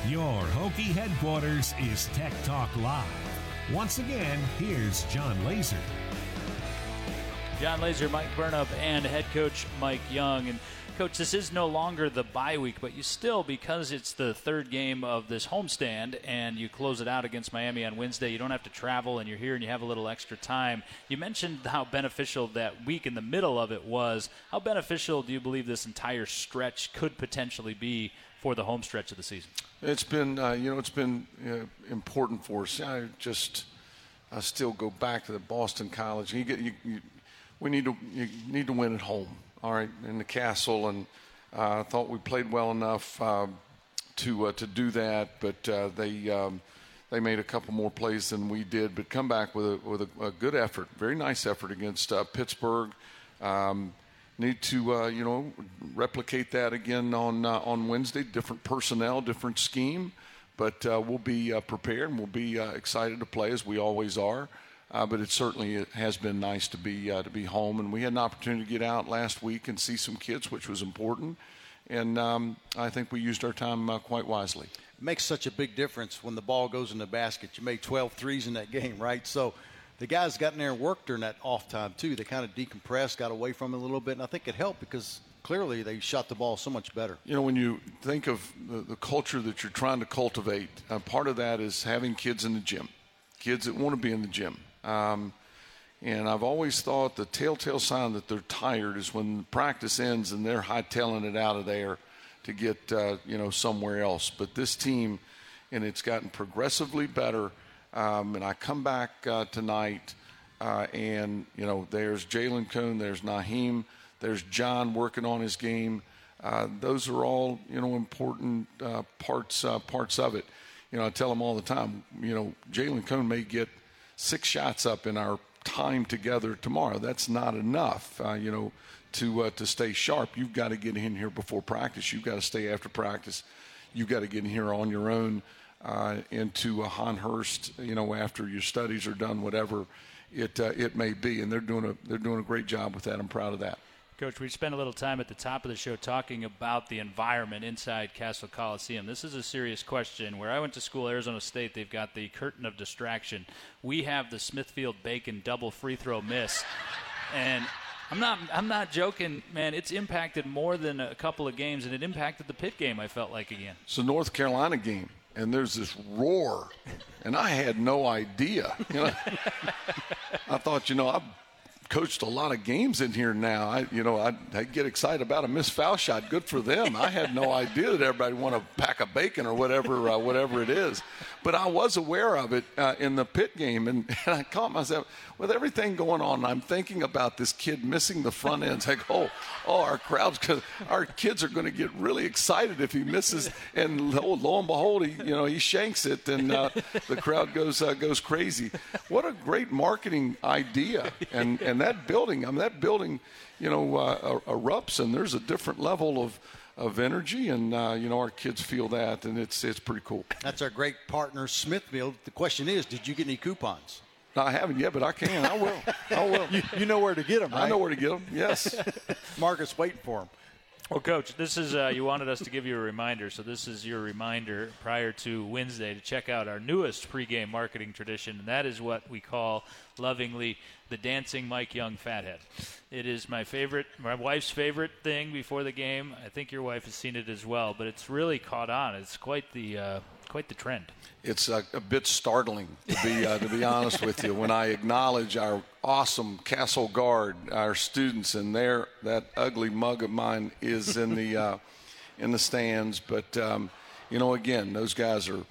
Your Hokie headquarters is Tech Talk Live. Once again, here's Jon Laaser. Jon Laaser, Mike Burnop, and head coach Mike Young. And coach, this is no longer the bye week, but you still, because it's the third game of this homestand, and you close it out against Miami on Wednesday, you don't have to travel, and you're here, and you have a little extra time. You mentioned how beneficial that week in the middle of it was. How beneficial do you believe this entire stretch could potentially be for the home stretch of the season? It's been, uh, you know, it's been uh, important for us. I just, I still go back to the Boston College. You get, you, you, we need to, you need to win at home. All right, in the Cassell, and uh, I thought we played well enough uh, to uh, to do that, but uh, they. Um, they made a couple more plays than we did, but come back with a, with a, a good effort, very nice effort against Pittsburgh. Um, need to uh, you know replicate that again on uh, on Wednesday. Different personnel, different scheme, but uh, we'll be uh, prepared and we'll be uh, excited to play as we always are. Uh, but it certainly has been nice to be to be home, and we had an opportunity to get out last week and see some kids, which was important. And um, I think we used our time quite wisely. It makes such a big difference when the ball goes in the basket. You made 12 threes in that game, right? So the guys got in there and worked during that off time too. They kind of decompressed, got away from it a little bit, and I think it helped because clearly they shot the ball so much better. You know, when you think of the, the culture that you're trying to cultivate, uh, part of that is having kids in the gym, kids that want to be in the gym. Um, and I've always thought the telltale sign that they're tired is when practice ends and they're hightailing it out of there to get uh, you know somewhere else. But this team, and it's gotten progressively better. Um, and I come back uh, tonight, uh, and you know there's Jalen Cone, there's Nahiem, there's John working on his game. Uh, those are all you know important uh, parts uh, parts of it. You know I tell them all the time. You know Jalen Cone may get six shots up in our time together tomorrow. That's not enough, uh, you know, to to stay sharp. You've got to get in here before practice. You've got to stay after practice. You've got to get in here on your own uh, into a Hurst, you know, after your studies are done, whatever it uh, it may be. And they're doing a they're doing a great job with that. I'm proud of that. Coach, we spent a little time at the top of the show talking about the environment inside Cassell Coliseum. This is a serious question. Where I went to school, Arizona State, they've got the curtain of distraction. We have the Smithfield Bacon double free throw miss. And I'm not I'm not joking, man. It's impacted more than a couple of games, and it impacted the pit game. I felt like again. It's the North Carolina game, and there's this roar, and I had no idea. You know, I thought, you know, I've coached a lot of games in here now. I, you know, I, I, get excited about a missed foul shot. Good for them. I had no idea that everybody want to pack a bacon or whatever, uh, whatever it is. But I was aware of it uh, in the pit game, and, and I caught myself with everything going on. I'm thinking about this kid missing the front end. Like, oh, oh, our crowds, cause our kids are going to get really excited if he misses. And lo, lo and behold, he, you know, he shanks it, and uh, the crowd goes uh, goes crazy. What a great marketing idea! And and that building, I mean, that building, you know, uh, erupts, and there's a different level of of energy, and uh, you know our kids feel that, and it's it's pretty cool. That's our great partner Smithfield. The question is, did you get any coupons? No, I haven't yet, but I can. I will. I will. you, you, know where to get them, right? I know where to get them. Yes. Marcus waiting for them. Well, Coach, this is uh, you wanted us to give you a reminder, so this is your reminder prior to Wednesday to check out our newest pregame marketing tradition, and that is what we call lovingly the dancing Mike Young fathead. It is my favorite, my wife's favorite thing before the game. I think your wife has seen it as well, but it's really caught on. It's quite the uh, quite the trend. It's a, a bit startling to be uh, to be honest with you when I acknowledge our awesome Cassell Guard, our students, and there that ugly mug of mine is in the uh, in the stands. But um, you know, again, those guys are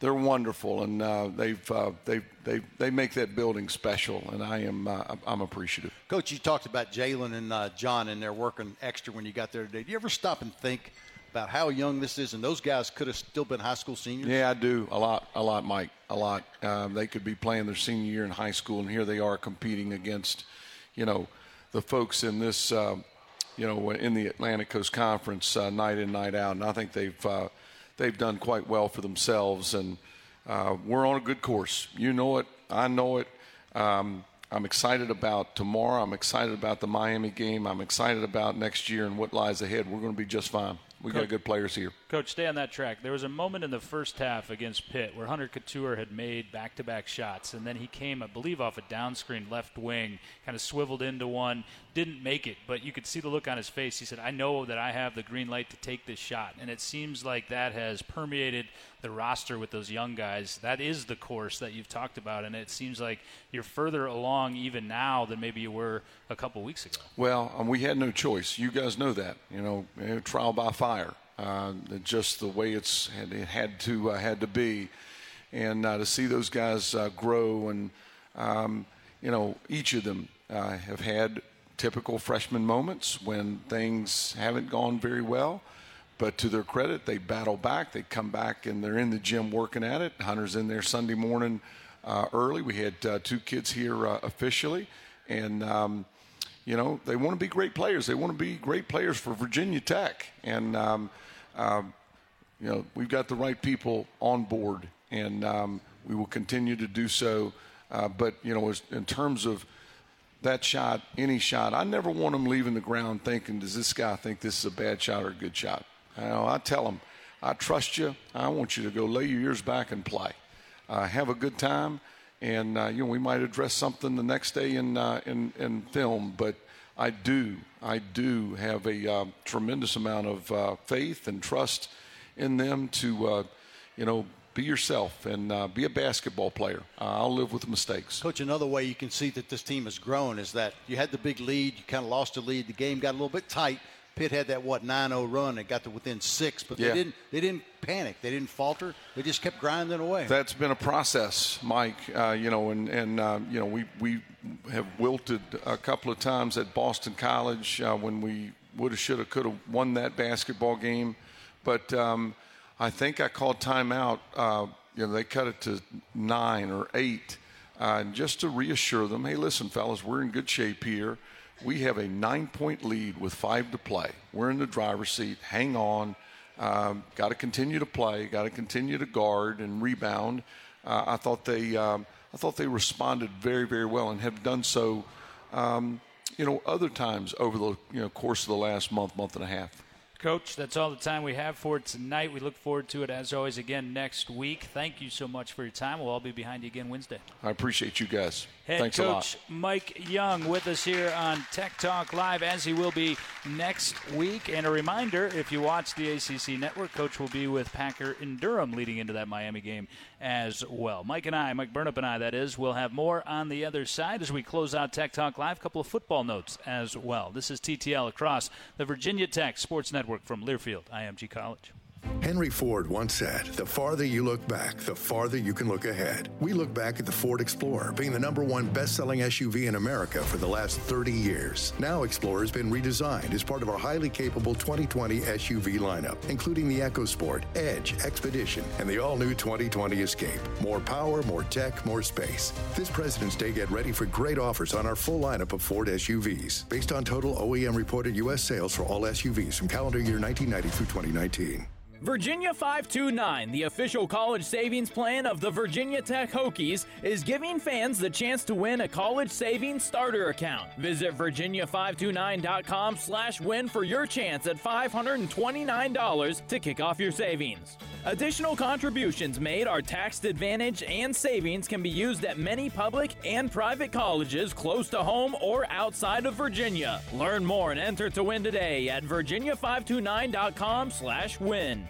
they're wonderful, and uh, they've uh, they they they make that building special, and I am uh, I'm appreciative. Coach, you talked about Jalen and uh, John, and they're working extra when you got there today. Do you ever stop and think? About how young this is, and those guys could have still been high school seniors. Yeah, I do a lot, a lot, Mike, a lot. Um, they could be playing their senior year in high school, and here they are competing against, you know, the folks in this, uh, you know, in the Atlantic Coast Conference uh, night in, night out. And I think they've uh, they've done quite well for themselves, and uh, we're on a good course. You know it, I know it. Um, I'm excited about tomorrow. I'm excited about the Miami game. I'm excited about next year and what lies ahead. We're going to be just fine. We got good players here. Coach, stay on that track. There was a moment in the first half against Pitt where Hunter Cattoor had made back-to-back shots, and then he came, I believe, off a down screen left wing, kind of swiveled into one, didn't make it, but you could see the look on his face. He said, "I know that I have the green light to take this shot," and it seems like that has permeated the roster with those young guys. That is the course that you've talked about, and it seems like you're further along even now than maybe you were a couple weeks ago. Well, um, we had no choice. You guys know that. You know, eh, trial by fire. Uh, just the way it's had, it had to uh, had to be, and uh, to see those guys uh, grow and um, you know each of them uh, have had typical freshman moments when things haven't gone very well. But to their credit, they battle back. They come back and they're in the gym working at it. Hunter's in there Sunday morning early. We had two kids here officially, and um, you know they want to be great players. They want to be great players for Virginia Tech, and um, um, you know we've got the right people on board, and um, we will continue to do so. Uh, but you know, as, in terms of that shot, any shot, I never want them leaving the ground thinking, "Does this guy think this is a bad shot or a good shot?" You know, I tell them, "I trust you. I want you to go lay your ears back and play. Uh, have a good time." And uh, you know, we might address something the next day in uh, in, in film, but I do, I do have a uh, tremendous amount of uh, faith and trust in them to, uh, you know, be yourself and uh, be a basketball player. Uh, I'll live with mistakes. Coach, another way you can see that this team has grown is that you had the big lead, you kind of lost the lead, the game got a little bit tight. Pitt had that what 9-0 run. They got to within six, but Yeah. they didn't. They didn't panic. They didn't falter. They just kept grinding away. That's been a process, Mike. Uh, you know, and and uh, you know we we have wilted a couple of times at Boston College uh, when we would have, should have, could have won that basketball game, but um, I think I called timeout. Uh, you know, they cut it to nine or eight, uh, just to reassure them. Hey, listen, fellas, we're in good shape here. We have a nine-point lead with five to play. We're in the driver's seat. Hang on. Um, got to continue to play. Got to continue to guard and rebound. Uh, I thought they, um, I thought they responded very, very well and have done so. Um, you know, other times over the you know course of the last month, month and a half. Coach, that's all the time we have for tonight. We look forward to it as always again next week. Thank you so much for your time. We'll all be behind you again Wednesday. I appreciate you guys. Head Thanks a lot. coach Mike Young with us here on Tech Talk Live, as he will be next week. And a reminder if you watch the ACC network, Coach will be with Packer and Durham leading into that Miami game as well. Mike and I, Mike Burnop and I, that is, will have more on the other side as we close out Tech Talk Live. A couple of football notes as well. This is TTL across the Virginia Tech Sports Network from Learfield, IMG College. Henry Ford once said, The farther you look back, the farther you can look ahead. We look back at the Ford Explorer being the number one best selling SUV in America for the last 30 years. Now, Explorer has been redesigned as part of our highly capable 2020 SUV lineup, including the EcoSport, Edge, Expedition, and the all new 2020 Escape. More power, more tech, more space. This President's Day, get ready for great offers on our full lineup of Ford SUVs, based on total OEM reported U.S. sales for all SUVs from calendar year 1990 through 2019. Virginia 529, the official college savings plan of the Virginia Tech Hokies, is giving fans the chance to win a college savings starter account. Visit virginia529.com slash win for your chance at $529 to kick off your savings. Additional contributions made are tax advantage and savings can be used at many public and private colleges close to home or outside of Virginia. Learn more and enter to win today at virginia529.com slash win.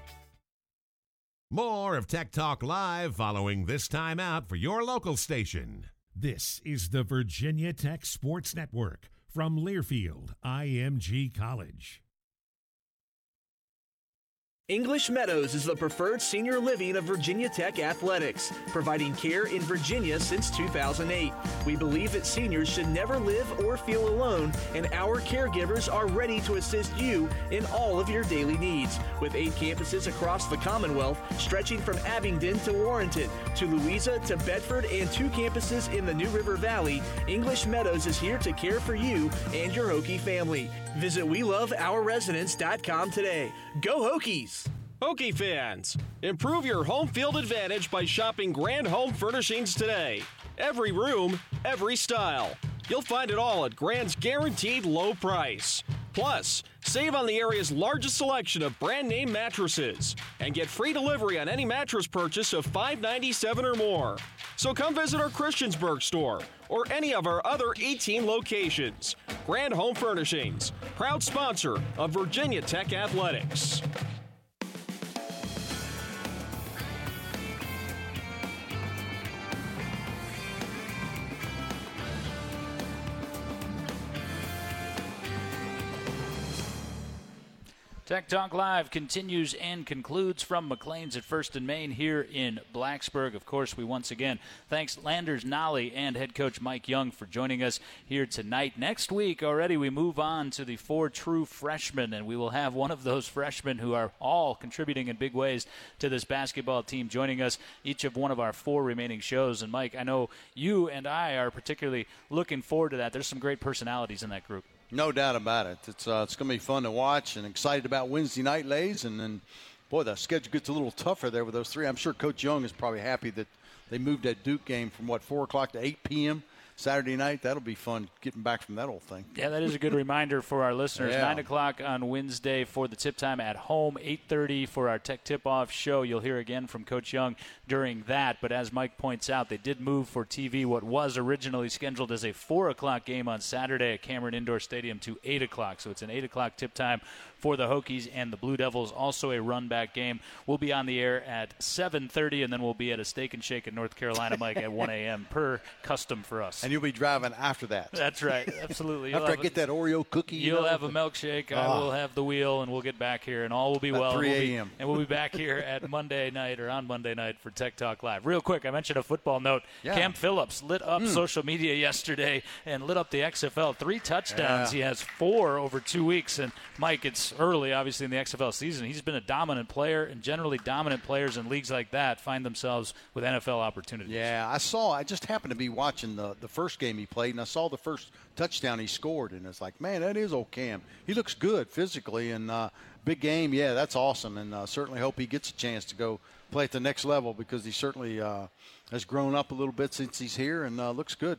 More of Tech Talk Live following this time out for your local station. This is the Virginia Tech Sports Network from Learfield, IMG College. English Meadows is the preferred senior living of Virginia Tech athletics, providing care in Virginia since 2008. We believe that seniors should never live or feel alone, and our caregivers are ready to assist you in all of your daily needs. With eight campuses across the Commonwealth, stretching from Abingdon to Warrenton, to Louisa to Bedford, and two campuses in the New River Valley, English Meadows is here to care for you and your Hokie family. Visit WeLoveOurResidents.com today. Go Hokies! Hokie fans, improve your home field advantage by shopping Grand Home Furnishings today. Every room, every style. You'll find it all at Grand's guaranteed low price. Plus, save on the area's largest selection of brand name mattresses and get free delivery on any mattress purchase of 597 or more. So come visit our Christiansburg store or any of our other 18 locations. Grand Home Furnishings, proud sponsor of Virginia Tech Athletics. Tech Talk Live continues and concludes from McLean's at First and Main here in Blacksburg. Of course, we once again thanks Landers Nolley and head coach Mike Young for joining us here tonight. Next week, already we move on to the four true freshmen, and we will have one of those freshmen who are all contributing in big ways to this basketball team joining us each of one of our four remaining shows. And Mike, I know you and I are particularly looking forward to that. There's some great personalities in that group. No doubt about it. It's uh, it's going to be fun to watch and excited about Wednesday night lays. And then, boy, the schedule gets a little tougher there with those three. I'm sure Coach Young is probably happy that they moved that Duke game from what four o'clock to eight p.m. Saturday night. That'll be fun getting back from that old thing. Yeah, that is a good reminder for our listeners. Yeah. Nine o'clock on Wednesday for the tip time at home. Eight thirty for our Tech Tip Off show. You'll hear again from Coach Young during that. But as Mike points out, they did move for TV what was originally scheduled as a four o'clock game on Saturday at Cameron Indoor Stadium to eight o'clock. So it's an eight o'clock tip time for the Hokies and the Blue Devils. Also a run back game. We'll be on the air at 7:30, and then we'll be at a Steak and Shake in North Carolina, Mike, at 1 a.m. per custom for us. And you'll be driving after that. That's right, absolutely. After I have a- get that Oreo cookie, you You'll know, have a milkshake. I Ah. will have the wheel, and we'll get back here, and all will be well. and 3 we'll be- a.m.. And we'll be back here at Monday night or on Monday night for Tech Talk Live. Real quick, I mentioned a football note. Yeah. Cam Phillips lit up Mm. social media yesterday and lit up the XFL. Three touchdowns. Yeah. He has four over two weeks. And Mike, it's early, obviously, in the XFL season. He's been a dominant player, and generally dominant players in leagues like that find themselves with NFL opportunities. Yeah, I saw. I just happened to be watching the the first game he played, and I saw the first touchdown he scored, and it's like, man, that is old Cam. He looks good physically, and uh, big game. Yeah, that's awesome, and uh, certainly hope he gets a chance to go play at the next level because he certainly uh, has grown up a little bit since he's here, and uh, looks good.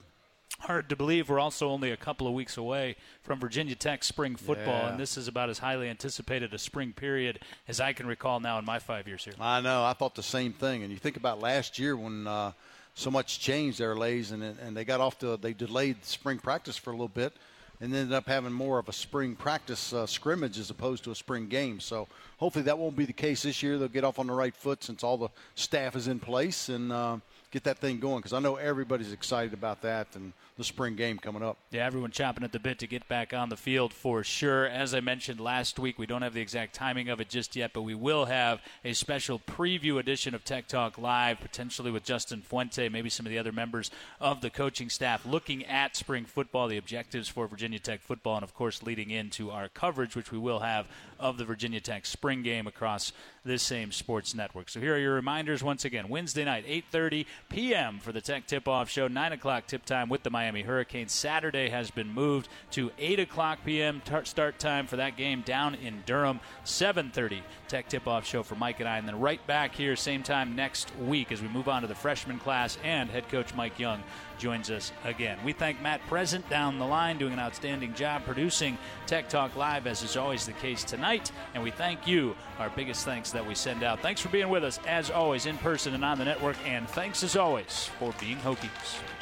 Hard to believe we're also only a couple of weeks away from Virginia Tech spring football, Yeah. and this is about as highly anticipated a spring period as I can recall now in my five years here. I know. I thought the same thing. And you think about last year when uh, so much change there, Lays, and and they got off to they delayed spring practice for a little bit, and ended up having more of a spring practice uh, scrimmage as opposed to a spring game. So hopefully that won't be the case this year. They'll get off on the right foot since all the staff is in place and uh, get that thing going. Because I know everybody's excited about that and the spring game coming up. Yeah, everyone chomping at the bit to get back on the field for sure. As I mentioned last week, we don't have the exact timing of it just yet, but we will have a special preview edition of Tech Talk Live, potentially with Justin Fuente, maybe some of the other members of the coaching staff, looking at spring football, the objectives for Virginia Tech football, and of course, leading into our coverage, which we will have of the Virginia Tech spring game across this same sports network. So here are your reminders once again: Wednesday night, 8:30 p.m. for the Tech Tip-Off Show, 9 o'clock tip time with the Miami Hurricanes. Saturday has been moved to 8 o'clock p.m. tar- start time for that game down in Durham. 7:30 Tech Tip-Off Show for Mike and I, and then right back here same time next week as we move on to the freshman class and head coach Mike Young joins us again. We thank Matt Present down the line doing an outstanding job producing Tech Talk Live as is always the case tonight, and we thank you. Our biggest thanks that we send out. Thanks for being with us as always in person and on the network, and thanks as always for being Hokies.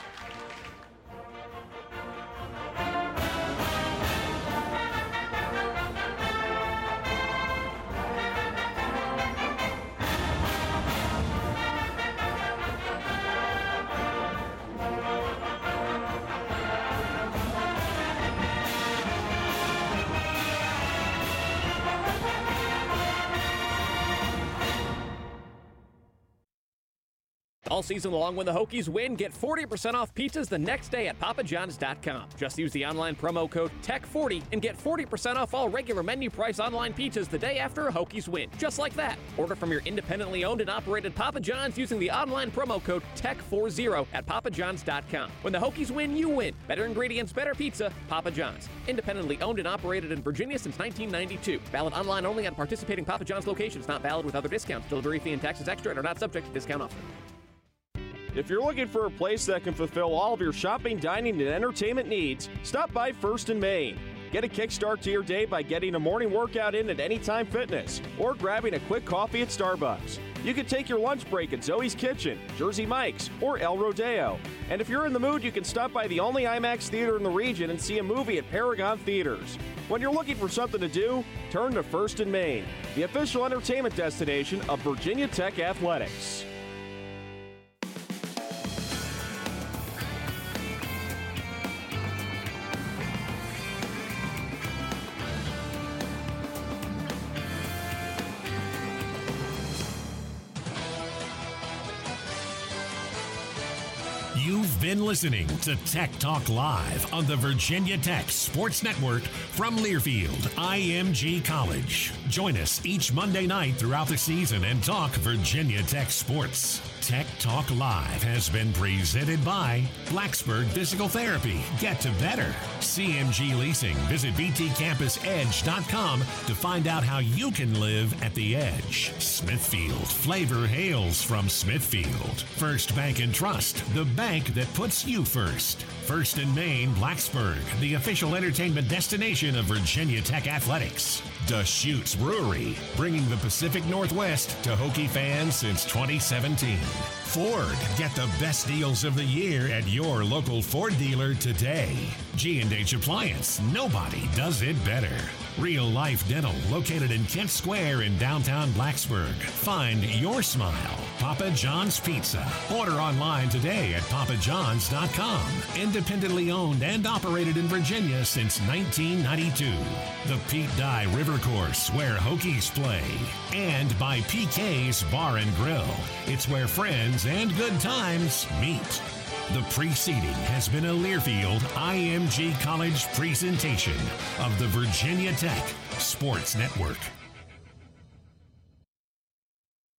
All season long, when the Hokies win, get 40% off pizzas the next day at papajohns.com. Just use the online promo code TECH40 and get 40% off all regular menu price online pizzas the day after a Hokies win. Just like that. Order from your independently owned and operated Papa John's using the online promo code TECH40 at papajohns.com. When the Hokies win, you win. Better ingredients, better pizza, Papa John's. Independently owned and operated in Virginia since 1992. Valid online only at participating Papa John's locations. Not valid with other discounts. Delivery fee and taxes extra and are not subject to discount offer. If you're looking for a place that can fulfill all of your shopping, dining, and entertainment needs, stop by First and Main. Get a kickstart to your day by getting a morning workout in at Anytime Fitness or grabbing a quick coffee at Starbucks. You can take your lunch break at Zoe's Kitchen, Jersey Mike's, or El Rodeo. And if you're in the mood, you can stop by the only IMAX theater in the region and see a movie at Paragon Theaters. When you're looking for something to do, turn to First and Main, the official entertainment destination of Virginia Tech Athletics. Been listening to Tech Talk Live on the Virginia Tech Sports Network from Learfield, IMG College. Join us each Monday night throughout the season and talk Virginia Tech sports. Tech Talk Live has been presented by Blacksburg Physical Therapy. Get to better. CMG Leasing. Visit vtcampusedge.com to find out how you can live at the edge. Smithfield. Flavor hails from Smithfield. First Bank and Trust, the bank that puts you first. First and Main, Blacksburg, the official entertainment destination of Virginia Tech Athletics. Deschutes Brewery, bringing the Pacific Northwest to Hokie fans since 2017. Ford, get the best deals of the year at your local Ford dealer today. G&H Appliance, nobody does it better. Real Life Dental, located in Kent Square in downtown Blacksburg. Find your smile. Papa John's Pizza. Order online today at papajohns.com. Independently owned and operated in Virginia since 1992. The Pete Dye River Course, where Hokies play. And by PK's Bar and Grill. It's where friends and good times meet. The preceding has been a Learfield IMG College presentation of the Virginia Tech Sports Network.